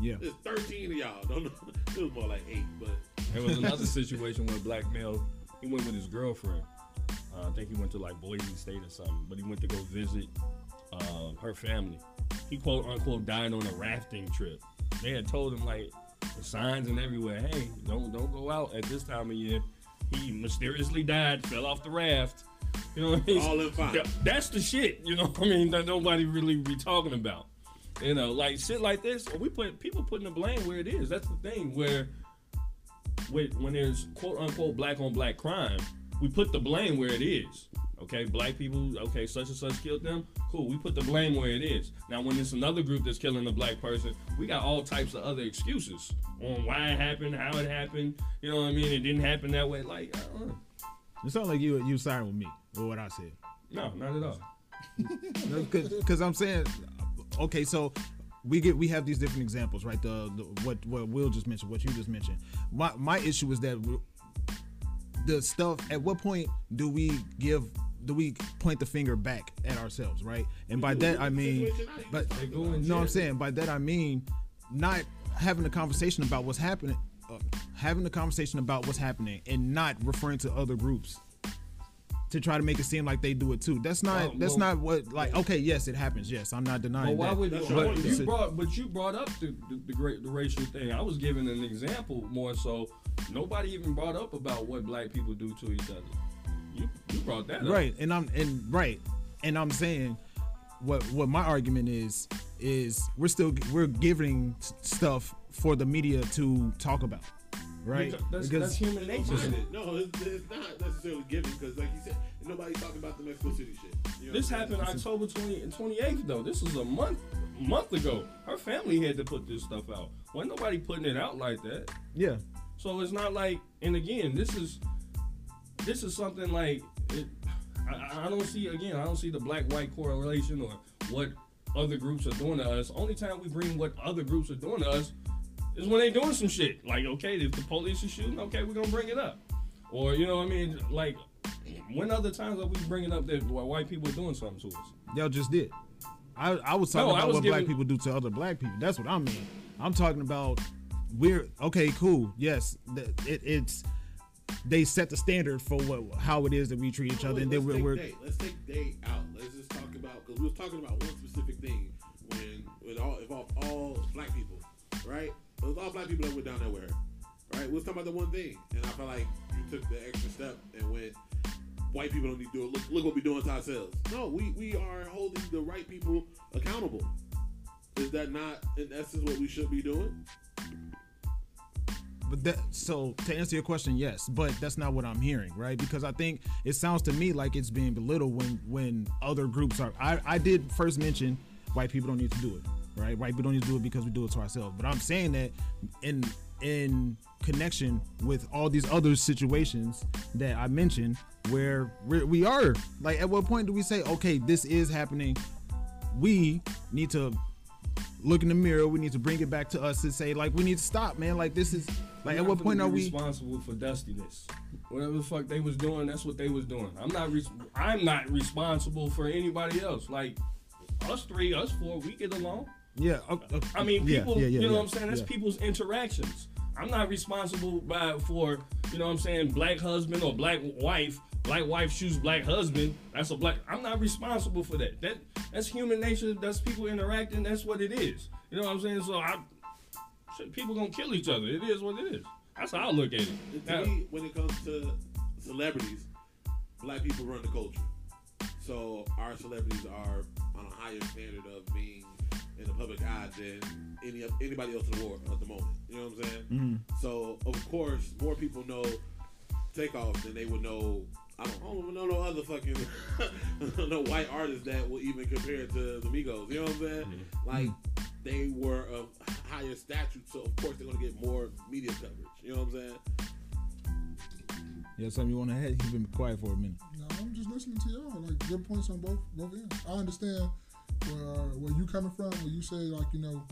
yeah. There's 13 of y'all. Don't know. It was more like eight, but There was another situation where a black male, he went with his girlfriend. Uh, I think he went to like Boise State or something, but he went to go visit uh, her family. He quote unquote died on a rafting trip. They had told him like the signs and everywhere, hey, don't don't go out at this time of year. He mysteriously died, fell off the raft. You know what I mean? All in fine. That's the shit. You know what I mean? That nobody really be talking about. You know, like shit like this. We put people putting the blame where it is. That's the thing. Where with when there's quote unquote black on black crime, we put the blame where it is. Okay, black people, okay, such and such killed them. Cool, we put the blame where it is. Now, when it's another group that's killing a black person, we got all types of other excuses on why it happened, how it happened. You know what I mean? It didn't happen that way. Like, uh, It sounds like you you siding with me or what I said. no, not at all. because I'm saying, okay, so we get we have these different examples, right? The, the what what Will just mentioned, what you just mentioned. My my issue is that the stuff. At what point do we give? Do we point the finger back at ourselves, right? And by that I mean, but go in no, I'm saying by that I mean not having a conversation about what's happening, uh, having a conversation about what's happening, and not referring to other groups to try to make it seem like they do it too. That's not. Well, that's well- not what. Like, okay, yes, it happens. Yes, I'm not But denying why that. would but your point. you brought but you brought up the, the, the great the racial thing. I was giving an example more so. Nobody even brought up about what black people do to each other. You you brought that up. right, and I'm and right, and I'm saying what what my argument is is we're still we're giving stuff for the media to talk about, right? Because That's, that's human nature. It. No, it's, it's not necessarily given because, like you said, nobody's talking about the Mexico City shit. You know This what saying? happened October 20, 28th though. This was a month month ago. Her family had to put this stuff out. Wasn't nobody putting it out like that. yeah, So it's not like, and again, this is this is something like it. I, I don't see again. I don't see the black white correlation or what other groups are doing to us. Only time we bring what other groups are doing to us is when they doing some shit. Like okay, if the police are shooting, okay, we're gonna bring it up. Or you know what I mean? Like when other times are we bringing up that white people are doing something to us? y'all just did. I I was talking No, about was what black people do to other black people. That's what I mean. I'm talking about we're okay, cool. Yes, it, it's they set the standard for what how it is that we treat each other, and then we're, take we're day. Let's take day out. Let's just talk about because we was talking about one specific thing when with all involved all black people, right? It was all black people that went down there with her, right? We was talking about the one thing, and I felt like you took the extra step and went. White people don't need to do it. Look, look what we're doing to ourselves. No, we, we are holding the right people accountable. Is that not, in essence, what we should be doing? But that so to answer your question, yes, but that's not what I'm hearing, right? Because I think it sounds to me like it's being belittled when when other groups are. I I did first mention white people don't need to do it, right? White people don't need to do it because we do it to ourselves. But I'm saying that in in connection with all these other situations that I mentioned, where we're, we are like, at what point do we say, okay, this is happening? We need to look in the mirror. We need to bring it back to us and say, like, we need to stop, man. Like, this is like, at what point are we? responsible for dustiness? Whatever the fuck they was doing, that's what they was doing. I'm not. Res- I'm not responsible for anybody else. Like us three, us four, we get along. Yeah, uh, uh, I mean, people. yeah, yeah, you know yeah, what I'm saying? That's yeah. people's interactions. I'm not responsible by for you know what I'm saying black husband or black wife. Black wife shoots black husband. That's a black. I'm not responsible for that. That that's human nature. That's people interacting. That's what it is. You know what I'm saying? So I, shit, people gonna kill each other. It is what it is. That's how I look at it. And Now- me, when it comes to celebrities, black people run the culture. So our celebrities are on a higher standard of being in the public eye than any anybody else in the world at the moment. You know what I'm saying? Mm-hmm. So of course, more people know Takeoff than they would know. I don't, I don't even know no other fucking no white artist that will even compare to the Migos. You know what I'm saying? Like they were of higher stature, so of course they're gonna get more media coverage. You know what I'm saying? Yeah, something you want to add? You've been quiet for a minute. No, I'm just listening to y'all. Like good points on both both ends. I understand where where you coming from. Where you say like you know,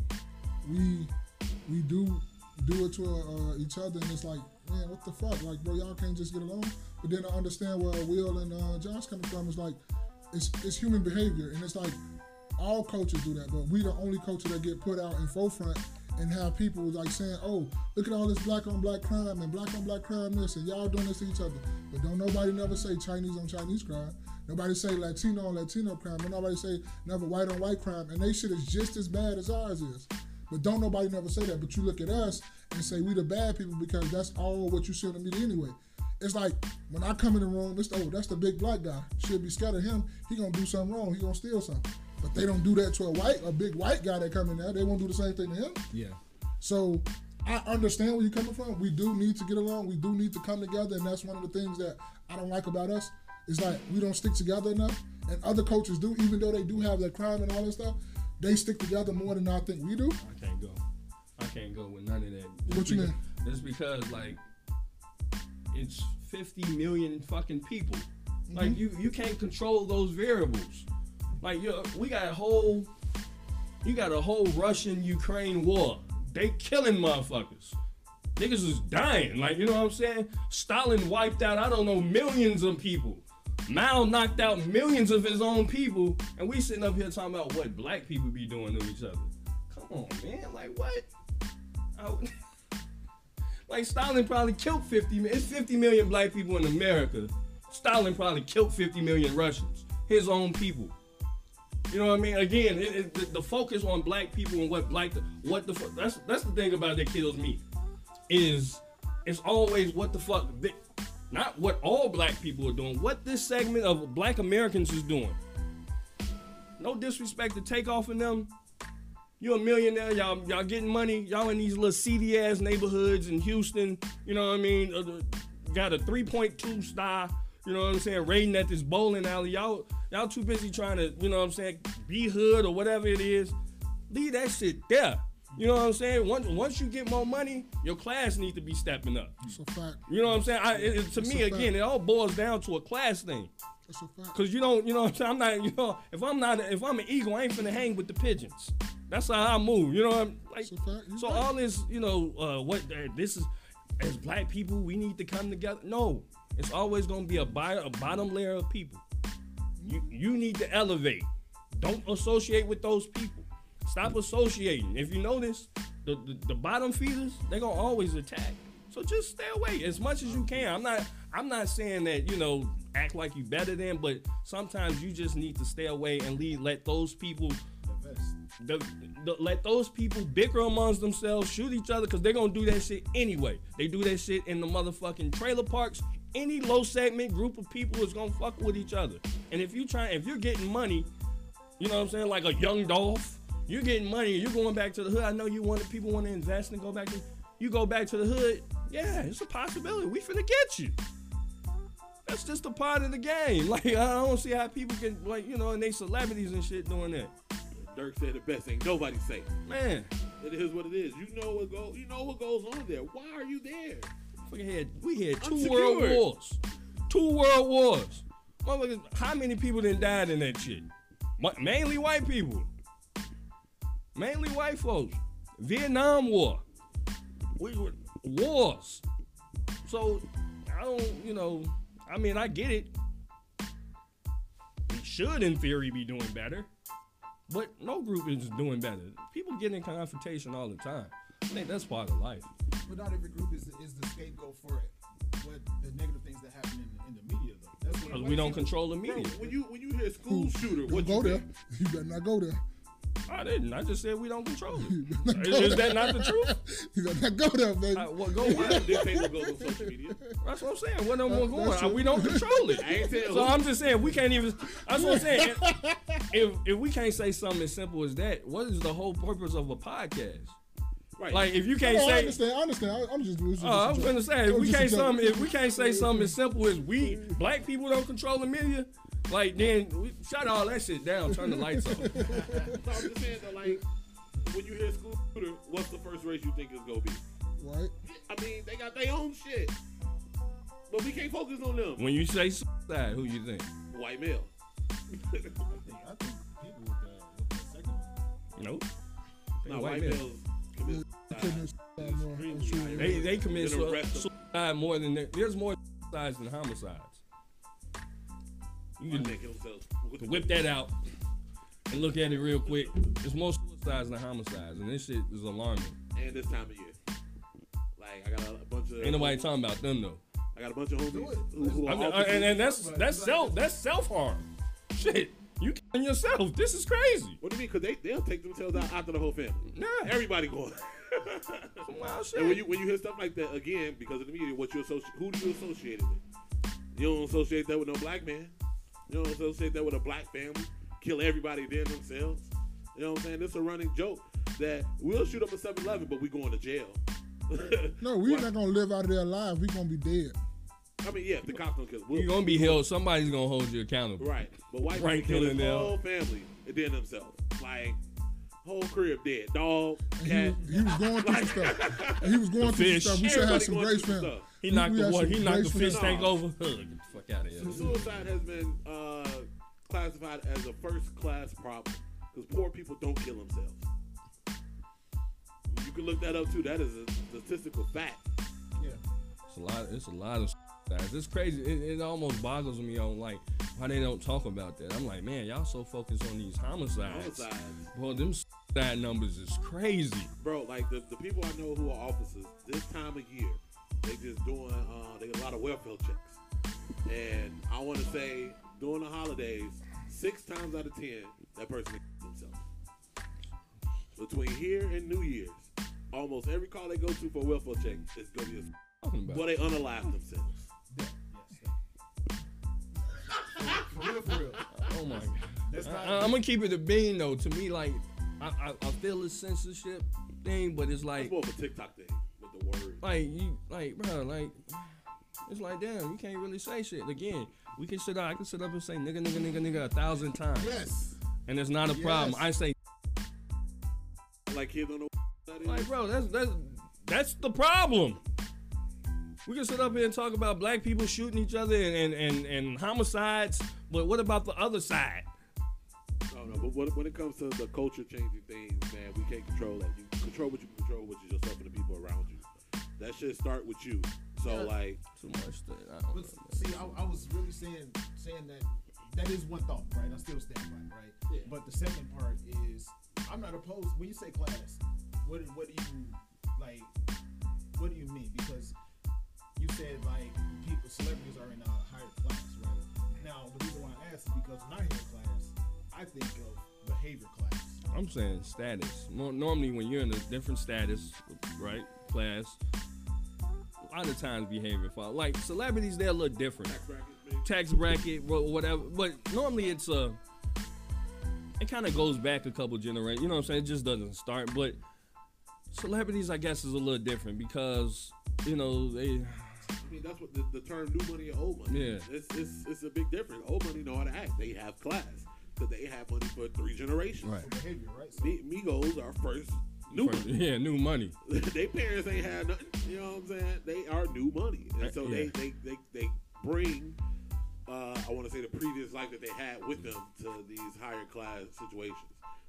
we we do do it to uh, each other, and it's like man, what the fuck? Like bro, y'all can't just get along. But then I understand where Will and uh, Josh coming from. It's like it's it's human behavior, and it's like all coaches do that, but we the only coaches that get put out in forefront and have people like saying, "Oh, look at all this black on black crime and black on black crime this, and y'all doing this to each other." But don't nobody never say Chinese on Chinese crime. Nobody say Latino on Latino crime. And nobody say never white on white crime. And they shit is just as bad as ours is. But don't nobody never say that. But you look at us and say we the bad people because that's all what you see on the media anyway. It's like when I come in the room, it's oh that's the big black guy. Should be scared of him. He gonna do something wrong. He gonna steal something. But they don't do that to a white, a big white guy that come in there. They won't do the same thing to him. Yeah. So I understand where you're coming from. We do need to get along. We do need to come together, and that's one of the things that I don't like about us. Is like we don't stick together enough, and other coaches do, even though they do have their crime and all that stuff. They stick together more than I think we do. I can't go. I can't go with none of that. What you because- mean? Just because like it's 50 million fucking people. Mm-hmm. Like you you can't control those variables. Like you we got a whole you got a whole Russian Ukraine war. They killing motherfuckers. Niggas is dying. Like, you know what I'm saying? Stalin wiped out, I don't know, millions of people. Mao knocked out millions of his own people, and we sitting up here talking about what black people be doing to each other. Come on, man. Like what? Like Stalin probably killed 50 million. It's 50 million black people in America. Stalin probably killed 50 million Russians. His own people. You know what I mean? Again, it, it, the, the focus on black people and what black, the, what the fuck. That's that's the thing about it that kills me. Is it's always what the fuck. thi- Not what all black people are doing. What this segment of black Americans is doing. No disrespect to Takeoff in them. You're a millionaire. Y'all, y'all getting money. Y'all in these little seedy ass neighborhoods in Houston. You know what I mean? Uh, got a 3.2 star. You know what I'm saying? Rating at this bowling alley. Y'all, y'all too busy trying to, you know what I'm saying? Be hood or whatever it is. Leave that shit there. You know what I'm saying? Once, once you get more money, your class needs to be stepping up. It's a fact. You know what I'm saying? I, it, it- to It's me, again, it all boils down to a class thing. It's a fact. Cause you don't, you know what I'm saying? I'm not, you know, if I'm not, if I'm an eagle, I ain't finna hang with the pigeons. That's how I move. You know what I'm like? It's a fact. So right. all this, you know, uh, what uh, this is, as black people, we need to come together. No, it's always gonna be a, bi- a bottom layer of people. You you need to elevate. Don't associate with those people. Stop associating. If you notice, the, the, the bottom feeders, they're gonna always attack. So just stay away as much as you can. I'm not I'm not saying that, you know, act like you better than, but sometimes you just need to stay away and let those people the, the, let those people bicker amongst themselves, shoot each other, because they're gonna do that shit anyway. They do that shit in the motherfucking trailer parks. Any low segment group of people is gonna fuck with each other. And if you try, if you're getting money, you know what I'm saying, like a young Dolph, you're getting money, you're going back to the hood. I know you want people want to invest and go back to. You go back to the hood, yeah, it's a possibility. We finna get you. That's just a part of the game. Like I don't see how people can like you know, and they celebrities and shit doing that. Durk said it best. Ain't nobody safe. Man, It is what it is. You know what go. You know what goes on there. Why are you there? fucking had we had two Unsecured. world wars, two world wars. Motherfuckers, how many people didn't died in that shit? Mainly white people, mainly white folks. Vietnam War, we were wars. So I don't, you know, I mean, I get it. We should, in theory, be doing better, but no group is doing better. People get in confrontation all the time. I think that's part of life. But not every group is is the scapegoat for it. what the negative things that happen in, in the media, though. That's what we don't control the Bro, media. when you when you hear school shooter, Don't what go there. You better not go there. I didn't. I just said we don't control it. is, is that not the truth? You gotta go there, baby. Uh, what go I where? don't dictate what goes social media. That's what I'm saying. Where no more That- going? that's Uh, we don't control it. I ain't so who. I'm just saying we can't even. That's what I'm saying. If if we can't say something as simple as that, what is the whole purpose of a podcast? Right. Like if you can't No, I say. understand. I understand. I, I'm just. It was just Oh, I a was gonna say if we can't some if we can't say something as simple as we black people don't control the media, like then we shut all that shit down, turn the lights off. So I'm just saying though, like when you hear Scooter, what's the first race you think is gonna be? Right. I mean, they got their own shit, but we can't focus on them. When you say suicide, who you think? White male. I think, I think people with the, with the second. Nope. no, white white males. males commit Couldn't suicide. have said more. Extremely I'm sure. high They they commit Than the su- rest of- suicide more than there's more suicides than homicides. You can men themselves. whip that out and look at it real quick. It's more suicides than homicides, and this shit is alarming. And this time of year, like I got a, a bunch of Ain't nobody talking about them though. I got a bunch of homies Do who, who I mean, and, and that's that's self that's self harm. Shit, you killing yourself. This is crazy. What do you mean? Because they they'll take themselves out after the whole family. Nah, Everybody going. some wild shit. and when you when you hear stuff like that again, because of the media, what you associate, who do you associate it with? You don't associate that with no black man. You don't associate that with a black family. Kill everybody then themselves. You know what I'm saying? This is a running joke that we'll shoot up a 7-Eleven, but we going to jail. No, we're not gonna live out of there alive. We're gonna be dead. I mean, yeah, the cops don't kill us, we'll, You're gonna be held. Somebody's gonna hold you accountable. right. But white Right, people kill killing his them. whole family and then themselves. Like whole crib dead, dog, He, cat. was- he was going through some stuff. He was going through some stuff. We should have some going grace through for him. stuff. He knocked the have what? some He knocked the grace for fish him. tank over. Ugh, Get the fuck out of So here. suicide has been uh, classified as a first class problem because poor people don't kill themselves. You can look that up too. That is a statistical fact. Yeah. It's a lot. It's a lot of suicides. It's crazy. It, it almost boggles me on like why they don't talk about that. I'm like, man, y'all so focused on these homicides. Homicides, Well, them suicide numbers is crazy. bro. Like the, the people I know who are officers this time of year, they just doing uh, they get a lot of welfare checks, and I want to say during the holidays, six times out of ten, that person kills themselves. Between here and New Year's, almost every call they go to for a welfare check is gonna be a Well, they unalive themselves. Yeah. Yes. For, for real, for real. oh my god. That's not. I, am gonna keep it a bean though. To me, like I, I, I feel the censorship thing, but it's It's like more of a TikTok thing with the word. like you like bro like it's like damn you can't really say shit again we can sit up i can sit up and say nigga nigga nigga nigga a thousand times yes. and it's not a problem i say Like kids don't know what that is. like bro that's that's that's the problem we can sit up here and talk about black people shooting each other and, and, and, and homicides but what about the other side No, no. But when, when it comes to the culture changing things, man, we can't control that. You control what you control, which is yourself and the people around you. That should start with you. So Yeah. like, too much that I don't But know, see, I, I was really saying saying that that is one thought, right? I still stand by, right? Yeah. But the second part is I'm not opposed. When you say class, what what do you like? What do you mean? Because you said like people, celebrities are in a higher class, right? Now the reason why I ask is because when I hear class, I think of behavior class. I'm saying status. Normally, when you're in a different status, right, class, a lot of times behavior fall. Like celebrities, they're a little different. tax bracket, maybe. Tax bracket, whatever. But normally, it's a. It kind of goes back a couple generations. You know what I'm saying? It just doesn't start. But celebrities, I guess, is a little different because you know they. I mean, that's what the, the term new money and old money. Yeah. It's, it's it's a big difference. Old money know how to act. They have class because they have money for three generations. Right. Behavior, right? So, Migos are first new money. Yeah, new money. they parents ain't had nothing. You know what I'm saying? They are new money, and so yeah. they, they they they bring. Uh, I want to say the previous life that they had with them to these higher class situations.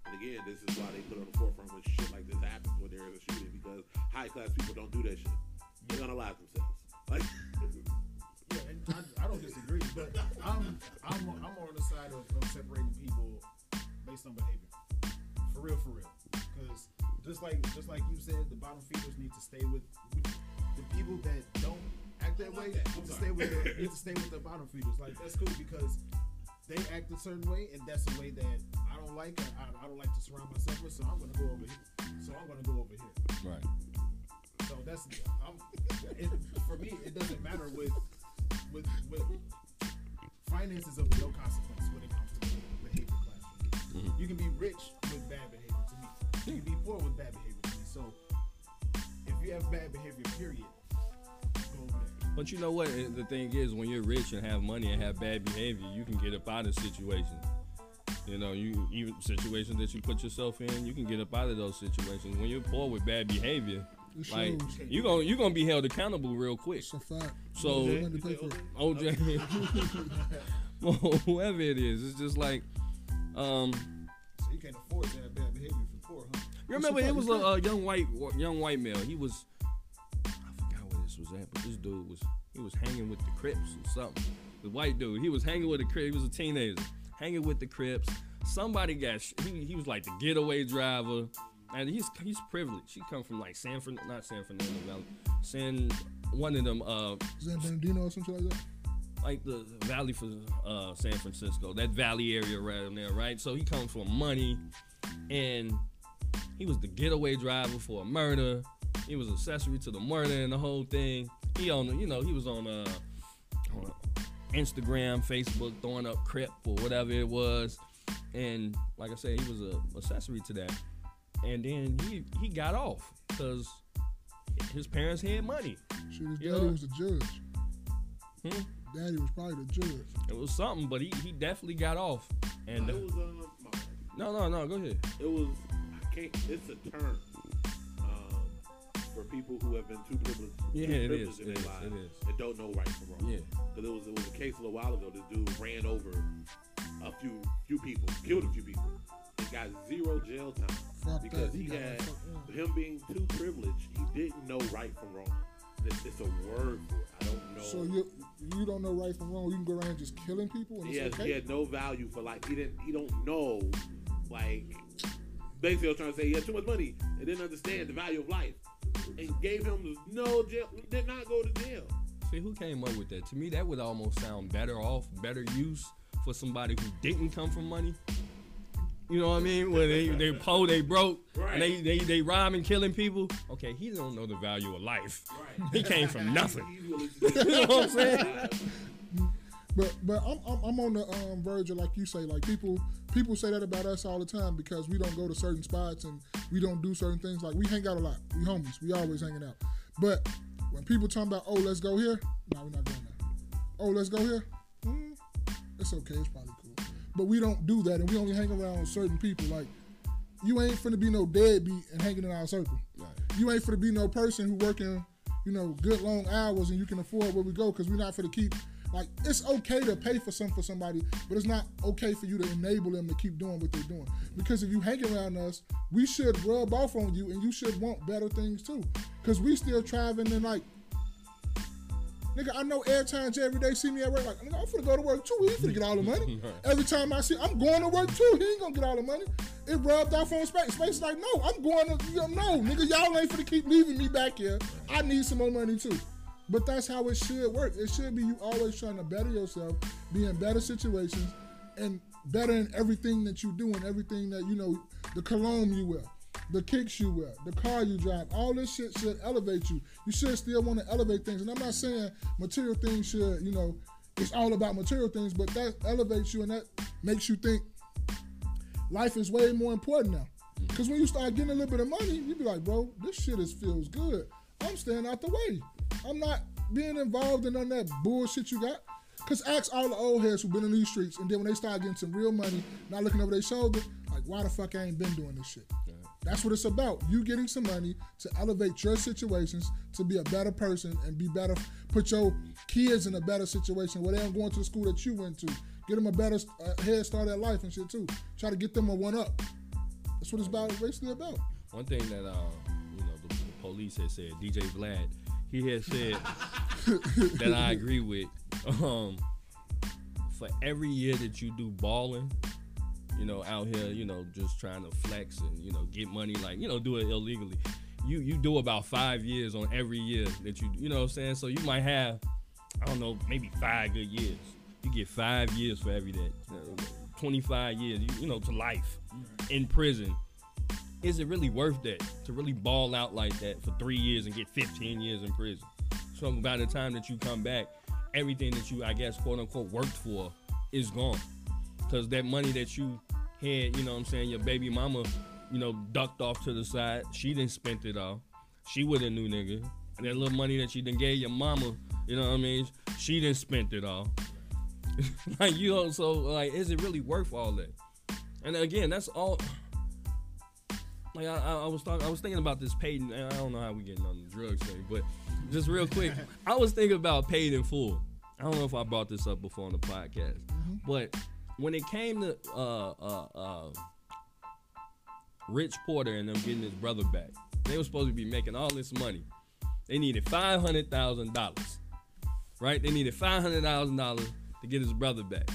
And again, this is why they put on the forefront when shit like this happens when there is a shooting because high class people don't do that shit. They're gonna lie themselves. Like, Yeah, and I, I don't disagree, but I'm I'm I'm more on the side of, of separating people based on behavior. For real, for real. Because just like just like you said, the bottom feeders need to stay with, with the people that don't act that way. that. Need to stay with the, need to stay with the bottom feeders. Like that's cool because they act a certain way, and that's the way that I don't don't like. I, I don't like to surround myself with, so I'm gonna go over here. So I'm gonna go over here. Right. So that's I'm, it, for me. It doesn't matter with with with finances of no consequence when it comes to behavior class. For me. Mm-hmm. You can be rich with bad behavior to me. You can be poor with bad behavior. So if you have bad behavior, period, go over there. But you know what? The thing is, when you're rich and have money and have bad behavior, you can get up out of situations. You know, you even situations that you put yourself in, you can get up out of those situations. When you're poor with bad behavior, It like shows. you gonna you gonna be held accountable real quick. It's a fact. So- There's money to pay for it. OJ, well, whoever it is, it's just like, um, So you can't afford to have bad behavior remember it was a, a young white young white male. He was, I forgot where this was at, but this dude was he was hanging with the Crips or something. The white dude, he was hanging with the Crips. He was a teenager, hanging with the Crips. Somebody got sh- he, he was like the getaway driver, and he's he's privileged. He come from like San Fern, not San Fernando Valley, San one of them uh San Bernardino or something like that. like the valley for uh, San Francisco, that valley area right there, right? So he comes from money, and he was the getaway driver for a murder. He was accessory to the murder and the whole thing. He on, you know, he was on uh, on Instagram, Facebook, throwing up crip or whatever it was, and like I said, he was a accessory to that. And then he he got off because his parents had money. Shit, his Yeah. daddy was a judge. Hmm? Daddy was probably the judge. It was something, but he, he definitely got off. And it was um, my no, no, no, go ahead. it was I can't. It's a term um, for people who have been too privileged. Yeah, too privileged is, in it their is, lives it is. And don't know right from wrong. Yeah. Because it was it was a case a little while ago. This dude ran over a few few people, killed a few people, and got zero jail time Fuck because that. he got had fuck, yeah. him being too privileged. He didn't know right from wrong. It's, it's a word for it. I don't know. So you you don't know right from wrong. You can go around just killing people and he it's had, okay. he had no value for like he didn't he don't know like basically I was trying to say he had too much money and didn't understand the value of life and gave him no jail did not go to jail. See who came up with that? To me, that would almost sound better off, better use for somebody who didn't come from money. You know what I mean? When they they poor, they broke, and they they they robbing, killing people. Okay, he don't know the value of life. Right. He came from nothing. He's willing to You know what I'm saying? But but I'm, I'm I'm on the um, verge of like you say like people people say that about us all the time because we don't go to certain spots and we don't do certain things. Like we hang out a lot. We homies. We always hanging out. But when people talking about oh let's go here no we're not going there oh let's go here? Mm, it's okay. It's probably cool. But we don't do that and we only hang around certain people. Like you ain't finna be no deadbeat and hanging in our circle. You ain't finna be no person who working you know good long hours and you can afford where we go because we're not finna keep like it's okay to pay for something for somebody, but it's not okay for you to enable them to keep doing what they're doing. Because if you hang around us, we should rub off on you, and you should want better things too. Because we still traveling and like, nigga, I know every time every day see me at work, like, nigga, I'm finna go to work too. He finna get all the money. Every time I see, I'm going to work too. He ain't gonna get all the money. It rubbed off on space. Space is like, no, I'm going to, you know, no, nigga, y'all ain't finna keep leaving me back here. I need some more money too. But that's how it should work. It should be you always trying to better yourself, be in better situations, and better in everything that you do and everything that you know, the cologne you wear, the kicks you wear, the car you drive. All this shit should elevate you. You should still want to elevate things. And I'm not saying material things should, you know, it's all about material things, but that elevates you and that makes you think life is way more important now. Mm. Because when you start getting a little bit of money, you be like, bro, this shit is feels good. I'm staying out the way. I'm not being involved in none of that bullshit you got. Because ask all the old heads who've been in these streets, and then when they start getting some real money, not looking over their shoulder, like, why the fuck I ain't been doing this shit? That's what it's about. You getting some money to elevate your situations to be a better person and be better, put your kids in a better situation where they ain't going to the school that you went to. Get them a better uh, head start at life and shit too. Try to get them a one up. That's what it's about. Basically about. One thing that uh, you know the, the police had said, DJ Vlad, he had said that I agree with. Um, for every year that you do balling, you know, out here, you know, just trying to flex and you know get money, like you know, do it illegally. You you do about five years on every year that you you know what I'm saying. So you might have, I don't know, maybe five good years. You get five years for every day. 25 years, you, you know, to life in prison. Is it really worth that to really ball out like that for three years and get 15 years in prison? So by the time that you come back, everything that you, I guess, quote unquote, worked for is gone. Because that money that you had, you know what I'm saying, your baby mama, you know, ducked off to the side. She didn't spend it all. She with a new nigga. And that little money that you done gave your mama, you know what I mean? She didn't spend it all. like you know, so like, is it really worth all that? And again, that's all. Like I, I, was talking, I was thinking about this paid. And I don't know how we getting on the drugs thing, but just real quick, I was thinking about paid in full. I don't know if I brought this up before on the podcast, but when it came to uh, uh, uh, Rich Porter and them getting his brother back, they were supposed to be making all this money. They needed five hundred thousand dollars, right? They needed five hundred thousand dollars to get his brother back.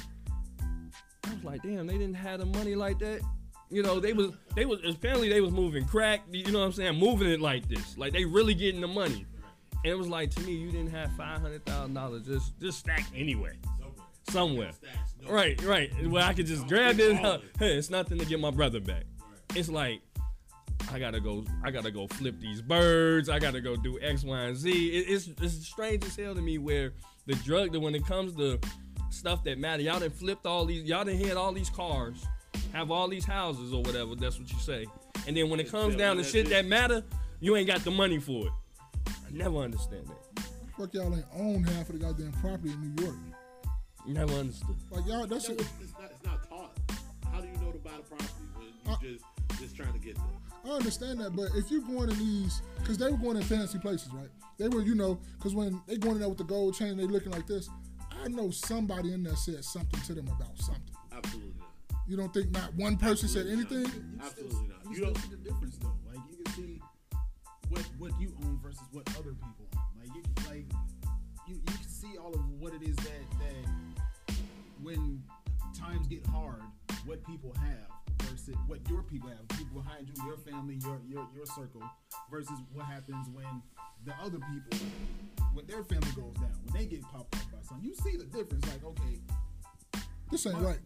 I was like, damn, they didn't have the money like that. You know, they was they was apparently they was moving crack. You know what I'm saying? Moving it like this, like they really getting the money. And it was like to me, you didn't have five hundred thousand dollars just just stacked anywhere, somewhere. Right, right. Well, I could just grab it. Hey, it's nothing to get my brother back. It's like I gotta go. I gotta go flip these birds. I gotta go do X, Y, and Z. It, it's it's strange as hell to me where the drug that when it comes to stuff that matter, y'all done flipped all these. Y'all done had all these cars, have all these houses or whatever. That's what you say. And then when it comes Yeah, down to shit shit. that matter, you ain't got the money for it. I never understand that. Fuck y'all ain't own half of the goddamn property in New York. Never understood. Like y'all, that No, shit. it's, it's not. It's not taught. How do you know to buy the property when you just just trying to get there? I understand that, but if you're going in these, because they were going in fancy places, right? They were, you know, because when they going in there with the gold chain, they looking like this. I know somebody in there said something to them about something. Absolutely not. You don't think not one person said anything? You Absolutely still, not. You, You still don't- see the difference though. Like you can see what what you own versus what other people own. Like you like you, you can see all of what it is that that when times get hard, what people have versus what your people have, people behind you, your family, your your your circle, versus what happens when the other people when their family goes down, when they get popped up by something. You see the difference. Like okay, This ain't right.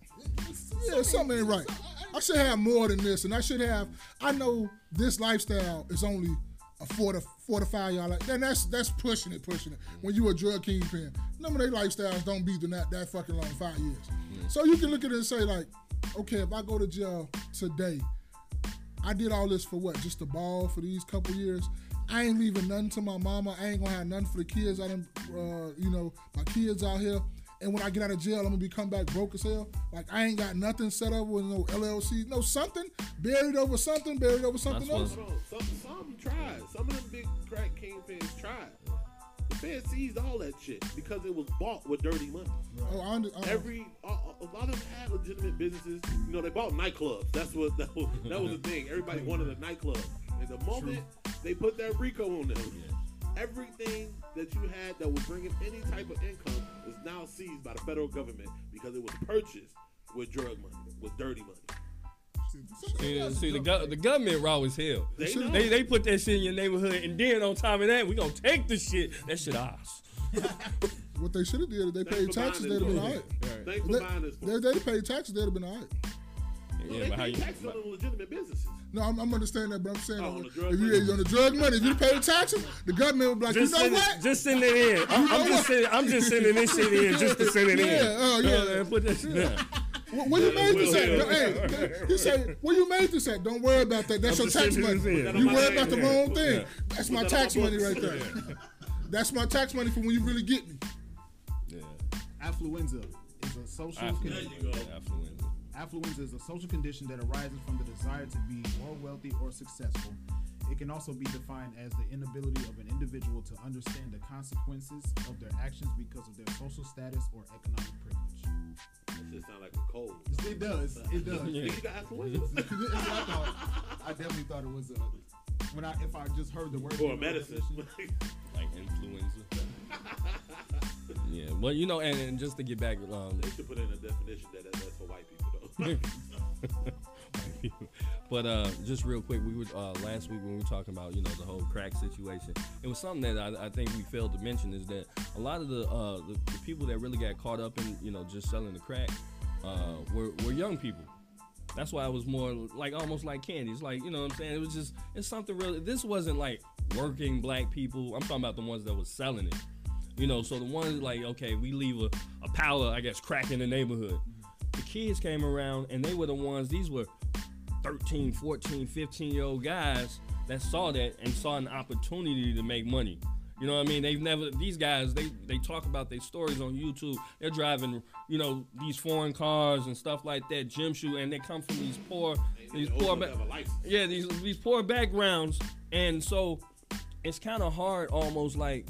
Yeah, something ain't right. I should have more than this, and I should have. I know this lifestyle is only a four to four to five y'all. Like, then that's that's pushing it, pushing it. When you a drug kingpin, none of their lifestyles don't be that that fucking long, five years. So you can look at it and say like, okay, if I go to jail today, I did all this for what? Just a ball for these couple years. I ain't leaving nothing to my mama. I ain't gonna have nothing for the kids. I done, uh, you know, my kids out here. And when I get out of jail, I'm gonna be come back broke as hell. Like I ain't got nothing set up with no LLC, no something buried over something, buried over something That's else. what- Hold on. Some some tried. Some of them big crack kingpins tried. The Fed seized all that shit because it was bought with dirty money. Oh, I under, uh, Every a, a lot of them had legitimate businesses. You know, they bought nightclubs. That's what that was, that was the thing. Everybody wanted a nightclub. And the moment they put that RICO on them, everything that you had that was bringing any type of income is now seized by the federal government because it was purchased with drug money, with dirty money. See, see the, go- the government raw as hell. They. They, they put that shit in your neighborhood, and then on top of that, we gonna take the shit. That shit ours. what they should have did if they Thanks paid taxes, they'd have been alright. me. Thanks for. They, they paid taxes, they'd have been alright. No, Yeah, but how you? taxes on legitimate businesses. No, I'm, I'm understanding that, but I'm saying Oh, on if you money. on the drug money, if you pay the taxes, the government will be like, Just you know send what? Just send it in. I'm, I'm just sending. I'm just sending this shit in just to send it in. Yeah, oh, You know yeah. Uh, what I'm saying? Put that shit down. Where, where you made this Will at? Hill. No, hey, he say, where you made this at? Don't worry about that. That's I'm your tax money. You worry about the name. wrong thing. Yeah. That's Put my that tax my money right there. That's my tax money for when you really get me. Yeah. affluenza is a social Affluenza. Condition. you go. Affluenza. Affluenza is a social condition that arises from the desire to be more wealthy or successful. It can also be defined as the inability of an individual to understand the consequences of their actions because of their social status or economic privilege. That shit sound like a cold. It does. It does. Yeah. You got affluenza? That's what I thought. I definitely thought it was a. When I if I just heard the word Or a medicine. Like influenza. Yeah, well, you know, and, and just to get back, um, they should put in a definition that, that that's for white people though. but uh, just real quick, we were uh, last week when we were talking about you know the whole crack situation. It was something that I, I think we failed to mention is that a lot of the, uh, the the people that really got caught up in you know just selling the crack, uh, were, were young people. That's why it was more like almost like candy. It's like you know what I'm saying. It was just it's something really. This wasn't like working black people. I'm talking about the ones that was selling it. You know, so the ones like okay, we leave a, a of I guess crack in the neighborhood. The kids came around and they were the ones. These were 13, 14, 15 year old guys that saw that and saw an opportunity to make money. You know what I mean? They've never these guys they they talk about their stories on YouTube. They're driving, you know, these foreign cars and stuff like that, gym shoe, and they come from these poor these poor ba- to have a license. yeah, these these poor backgrounds, and so it's kind of hard, almost like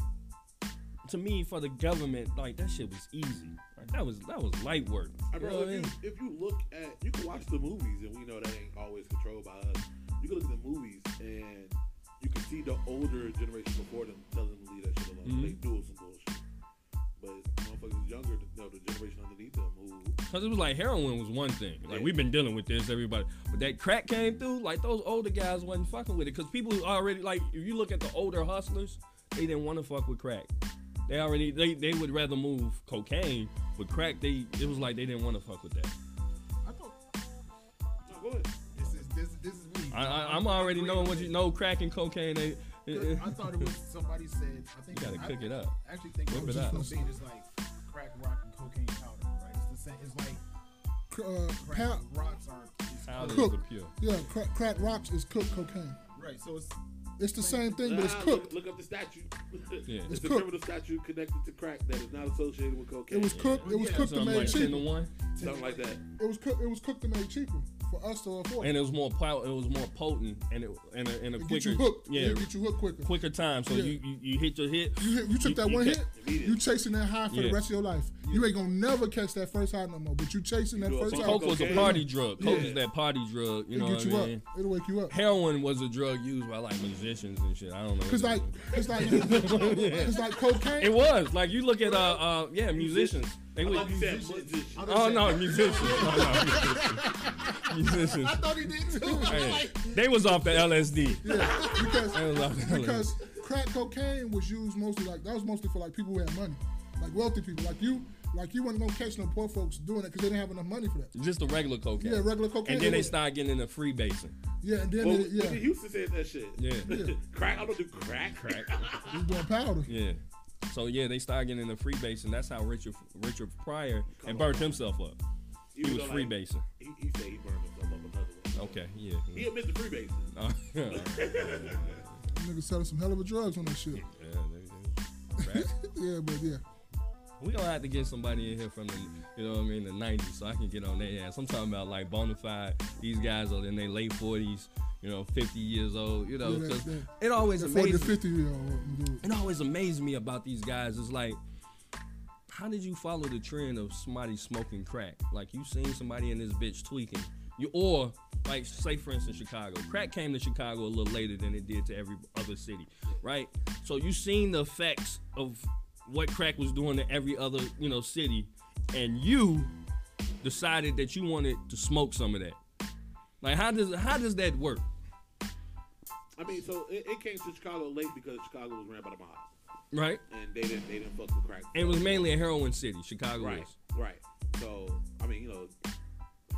to me for the government. Like that shit was easy. That was that was light work. I You know bro, what I if, mean? you, if you look at, you can watch the movies, and we know that ain't always controlled by us. You can look at the movies, and you can see the older generation before them telling them to leave that shit alone. Mhm. They doing some bullshit. But motherfuckers younger, you know, the generation underneath them who Cause it was like heroin was one thing. Like Yeah. we've been dealing with this, everybody. But that crack came through. Like those older guys wasn't fucking with it. Cause people already like if you look at the older hustlers, they didn't want to fuck with crack. They already they, they would rather move cocaine, but crack they it was like they didn't want to fuck with that. I thought no, go ahead. this is this this is me. I, I I'm already knowing what you know. Crack and cocaine. They, you I thought it was somebody said. I think you gotta I, cook it up. I actually think Whip what it you up. was saying is like crack rock and cocaine powder, right? It's the same. It's like Uh, crack pa- rocks are is Powder Cook. is pure. yeah, crack, crack rocks is cooked cocaine. right. So it's It's the same thing, but it's Nah, cooked. Look, look up the statute. Yeah. it's, It's a cooked. criminal statute connected to crack that is not associated with cocaine. It was cooked. It was Yeah, cooked So and I'm made like ten to cheaper. one, something like that. It was cooked. It was cooked and made cheaper for us to afford. and it was more pow- It was more potent and it and a, and a It get quicker you hooked. yeah It get you hooked quicker. quicker time. So Yeah. you, you you hit your hit. You hit, you took that You- one you hit, you chasing that high for Yeah. the rest of your life. You ain't gonna never catch that first high no more. But you chasing that first bump high. Coke was a party drug. Coke Yeah. is that party drug. You know It'll what get I you mean? up. It'll wake you up. Heroin was a drug used by like musicians and shit. I don't know. Cause what like, it's like, it's like cocaine. It was like you look at uh uh yeah musicians. They I would. thought you said musician. Oh no, musicians. No, no, musicians. musicians. I thought he did too. Hey, they was off the LSD. Yeah, because They was off the LSD. because crack cocaine was used mostly like that was mostly for like people who had money, like wealthy people, like you. Like you wasn't gonna catch no poor folks doing it because they didn't have enough money for that. just the regular cocaine. Yeah, regular cocaine. And then they was- start getting in the freebasing. Yeah, and then Well, it, yeah, Houston said that shit. Yeah. crack. I don't do crack. Crack. we was doing powder. Yeah. So yeah, they started getting in the freebasing. That's how Richard Richard Pryor and burnt himself up. He was on, free like-. He, he said he burned himself up another way. Okay, yeah. He admitted the freebasing. Uh, yeah, Niggas selling some hell of a drugs on that shit. they- they- yeah, but yeah. We gonna have to get somebody in here from the, you know what I mean, the '90s, so I can get on their ass. I'm talking about like bona fide. These guys are in their late 40s, you know, 50 years old, you know, Yeah, that- that- it always That 40 to amazes. 50 year old. It always amazed me about these guys. It's like, how did you follow the trend of somebody smoking crack? Like you seen somebody in this bitch tweaking, you or like say for instance Chicago. Crack came to Chicago a little later than it did to every other city, right? So you seen the effects of what crack was doing to every other you know city, and you decided that you wanted to smoke some of that. Like how does how does that work? I mean, so it, it came to Chicago late because Chicago was ran by the mob, Right? and they didn't they didn't fuck with crack. And it was mainly a heroin city. Chicago right, is. right. So I mean, you know,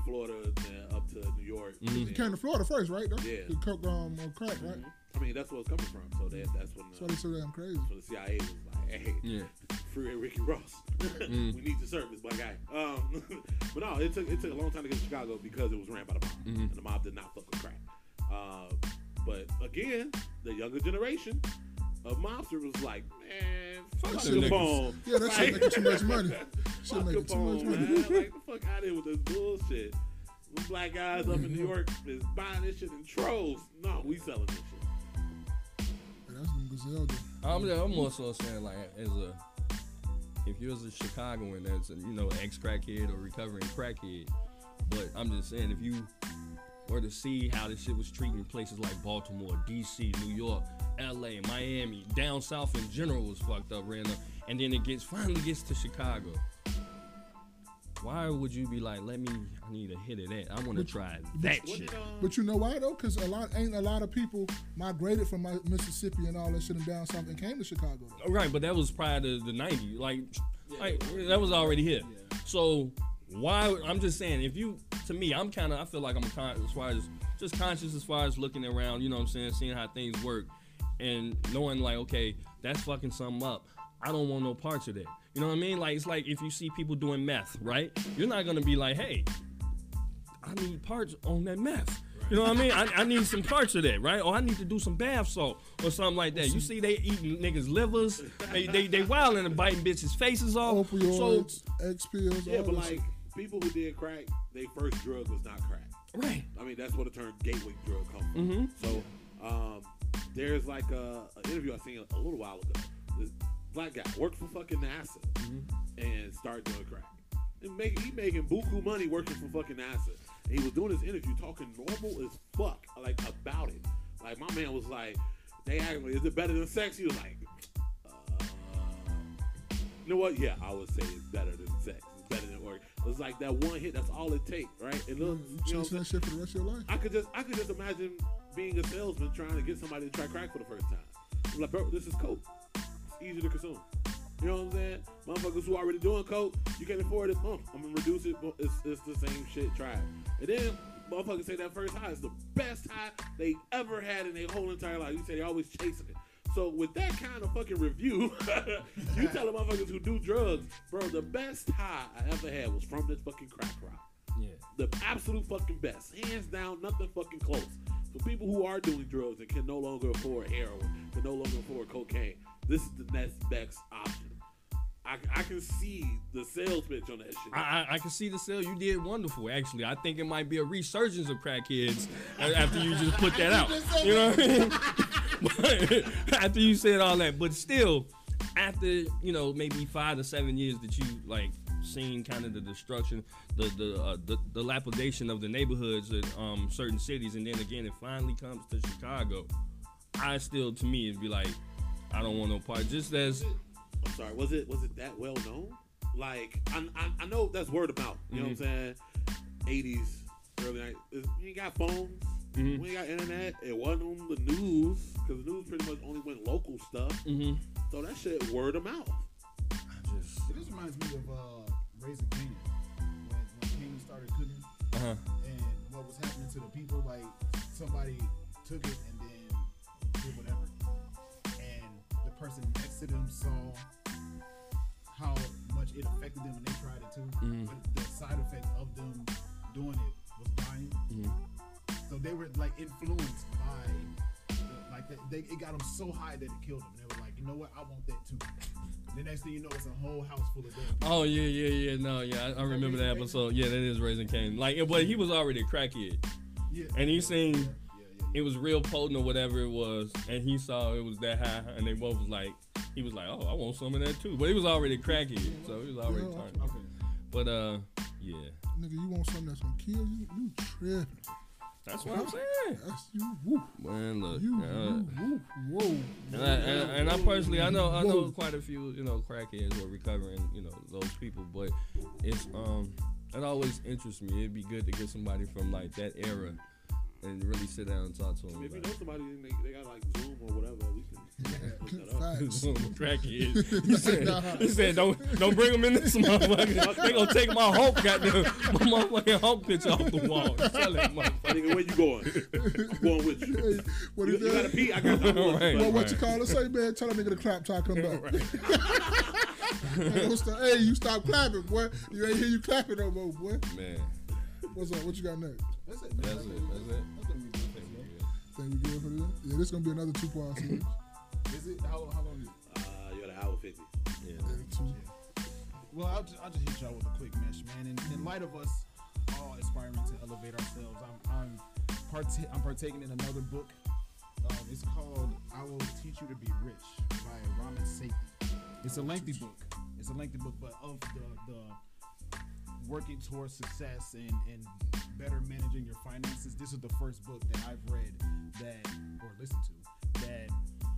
Florida then up to New York. Mhm. and He came to Florida first, right? Though? Yeah. The coke um, crack, right? Mhm. I mean, that's where it's coming from. So that that's when That's why the, they so damn crazy. so the CIA was like, hey, Yeah. free Ricky Ross. Mm. we need the service, my guy. Um, but no, it took it took a long time to get to Chicago because it was ran by the mob, Mhm. and the mob did not fuck with crack. Uh, but again, the younger generation of mobsters was like, man, fuck them niggas. Capone. Yeah, that shit making too much money. Shit making too much money. man. Like, the fuck out of here with this bullshit. Them black guys up in New York is buying this shit in trolls. No, we selling this shit. That's them gazelle. though. I'm, I'm more so saying like as a if you're a Chicagoan that's a, you know ex crackhead or recovering crackhead, but I'm just saying if you were to see how this shit was treating places like Baltimore, D.C., New York, L.A., Miami, down south in general was fucked up, random. and then it gets finally gets to Chicago. Why would you be like, let me? I need a hit of that. I want to try that What shit. But you know why though? Because a lot ain't a lot of people migrated from my, Mississippi and all that shit and down south and came to Chicago. Though. Right, but that was prior to the '90s. Like, like that was already here. So why? I'm just saying, if you, to me, I'm kind of, I feel like I'm con- as far as just conscious as far as looking around, you know what I'm saying, seeing how things work, and knowing like, okay, that's fucking something up. I don't want no parts of that. You know what I mean? Like it's like if you see people doing meth, right? You're not gonna be like, hey, I need parts on that meth. You know what I mean? I, I need some parts of that, right? Or I need to do some bath salt or something like that. You see, they eating niggas' livers. They they they wilding and biting bitches' faces off. So X pills. Yeah, all but like shit. People who did crack, their first drug was not crack. right, I mean, that's where the term gateway drug comes from. Mhm. So, um, there's like a, an interview I seen a, a little while ago. This black guy worked for fucking NASA and started doing crack. And make, he making buku money working for fucking NASA. And he was doing this interview talking normal as fuck, like about it. Like my man was like, they asked me, is it better than sex? He was like, uh, you know what? Yeah, I would say it's better than sex. It's better than work. It's like that one hit. That's all it takes, right? And look, you you know, that shit for the rest of your life. I could just I could just imagine being a salesman trying to get somebody to try crack for the first time. I'm like, bro, this is coke. It's easy to consume. You know what I'm saying? Motherfuckers who already doing coke, you can't afford it. Boom, I'm gonna reduce it. but It's, it's the same shit. Try it. And then motherfuckers say that first high is the best high they ever had in their whole entire life. You say they always chasing it. So with that kind of fucking review, you telling motherfuckers who do drugs, bro, the best high I ever had was from this fucking crack rock yeah. the absolute fucking best. Hands down, nothing fucking close. For people who are doing drugs and can no longer afford heroin, can no longer afford cocaine, this is the next best option. I, I can see the sales pitch on that shit. I, I, I can see the sale. You did wonderful, actually. I think it might be a resurgence of crackheads a- after you just put that out. You know what I mean? But after you said all that, but still, after you know maybe five to seven years that you like seen kind of the destruction, the the uh, the, the lapidation of the neighborhoods in um, certain cities, and then again it finally comes to Chicago. I still, to me, it'd be like, I don't want no part. Just as I'm sorry, was it was it that well known? Like I, I, I know that's word of mouth. You know what I'm saying? 80s, early 90s. You ain't got phones. Mhm. We ain't got internet. It wasn't on the news because the news pretty much only went local stuff. mhm. So that shit word of mouth. just It just reminds me of uh, Raising Kanan when, when Kanan started cooking uh-huh. and what was happening to the people. Like somebody took it and then did whatever, and the person next to them saw how much it affected them when they tried it too. Mhm. But the side effect of them doing it was dying. Mhm. So they were like influenced by, like they, they, it got them so high that it killed them. They were like, you know what, I want that too. The next thing you know, it's a whole house full of dead people. Oh yeah, yeah, yeah. No, yeah, I, I remember that episode. Yeah, that is Raising Cain. Like, it- but he was already a crackhead, Yeah. and he seen yeah, yeah, yeah. it was real potent or whatever it was, and he saw it was that high, and they both was like, he was like, oh, I want some of that too. But he was already a crackhead, so he was already Yeah. turned. Okay. But uh, yeah, Nigga, you want something that's gonna kill you? You tripping. That's what I'm saying. That's you. Woo. Man, look, You. uh, you woo. Whoa. And I, and, and I personally, I know, I know quite a few, you know, crackheads who are recovering, you know, those people. But it's um, it always interests me. It'd be good to get somebody from like that era and really sit down and talk to them. If you know somebody, they, they got like Zoom or whatever, we can look that up. Facts. He said, don't don't bring them in this motherfucker. They gonna take my Hulk, goddamn, my motherfucking Hulk picture off the wall. Tell that motherfucker. Nigga, where you going? I'm going with you. Hey, what You, you gotta pee. I got. I'm Right. What, what Right. you call it? Say, man, tell that nigga to clap till I come back. Hey, hey, you stop clapping, boy. You ain't hear you clapping no more, boy. Man, What's up? What you got next? That's it. Man. that's it. That's it. That's gonna be good. man. Think we good for today? Yeah, this gonna be another two part series. Is it? How, how long is it? Uh, you got an hour fifty. Yeah. Yeah. Well, I'll just, I'll just hit y'all with a quick mesh, man. In, in light of us all aspiring to elevate ourselves, I'm I'm, part- I'm partaking in another book. Um, it's called "I Will Teach You to Be Rich" by Ramit Sethi. It's a lengthy book. It's a lengthy book, but of the the working towards success and, and better managing your finances. This is the first book that I've read that or listened to that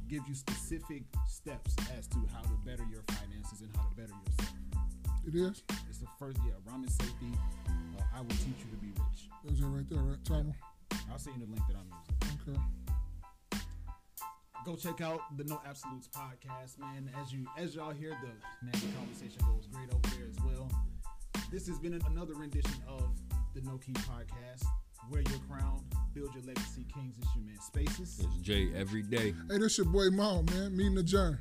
gives you specific steps as to how to better your finances and how to better yourself. It is. It's the first, yeah, Ramit Sethi. Uh, I will teach you to be rich. That's it right there, right? Title. I'll send you the link that I'm using. Okay. Go check out the No Absolutes podcast, man. As you as y'all hear, the man, the conversation goes great over there as well. This has been another rendition of the No Key Podcast. Wear your crown, build your legacy, Kings. It's your man Spaces. It's Jay every day. Hey, this your boy Mom, man. Meeting adjourned.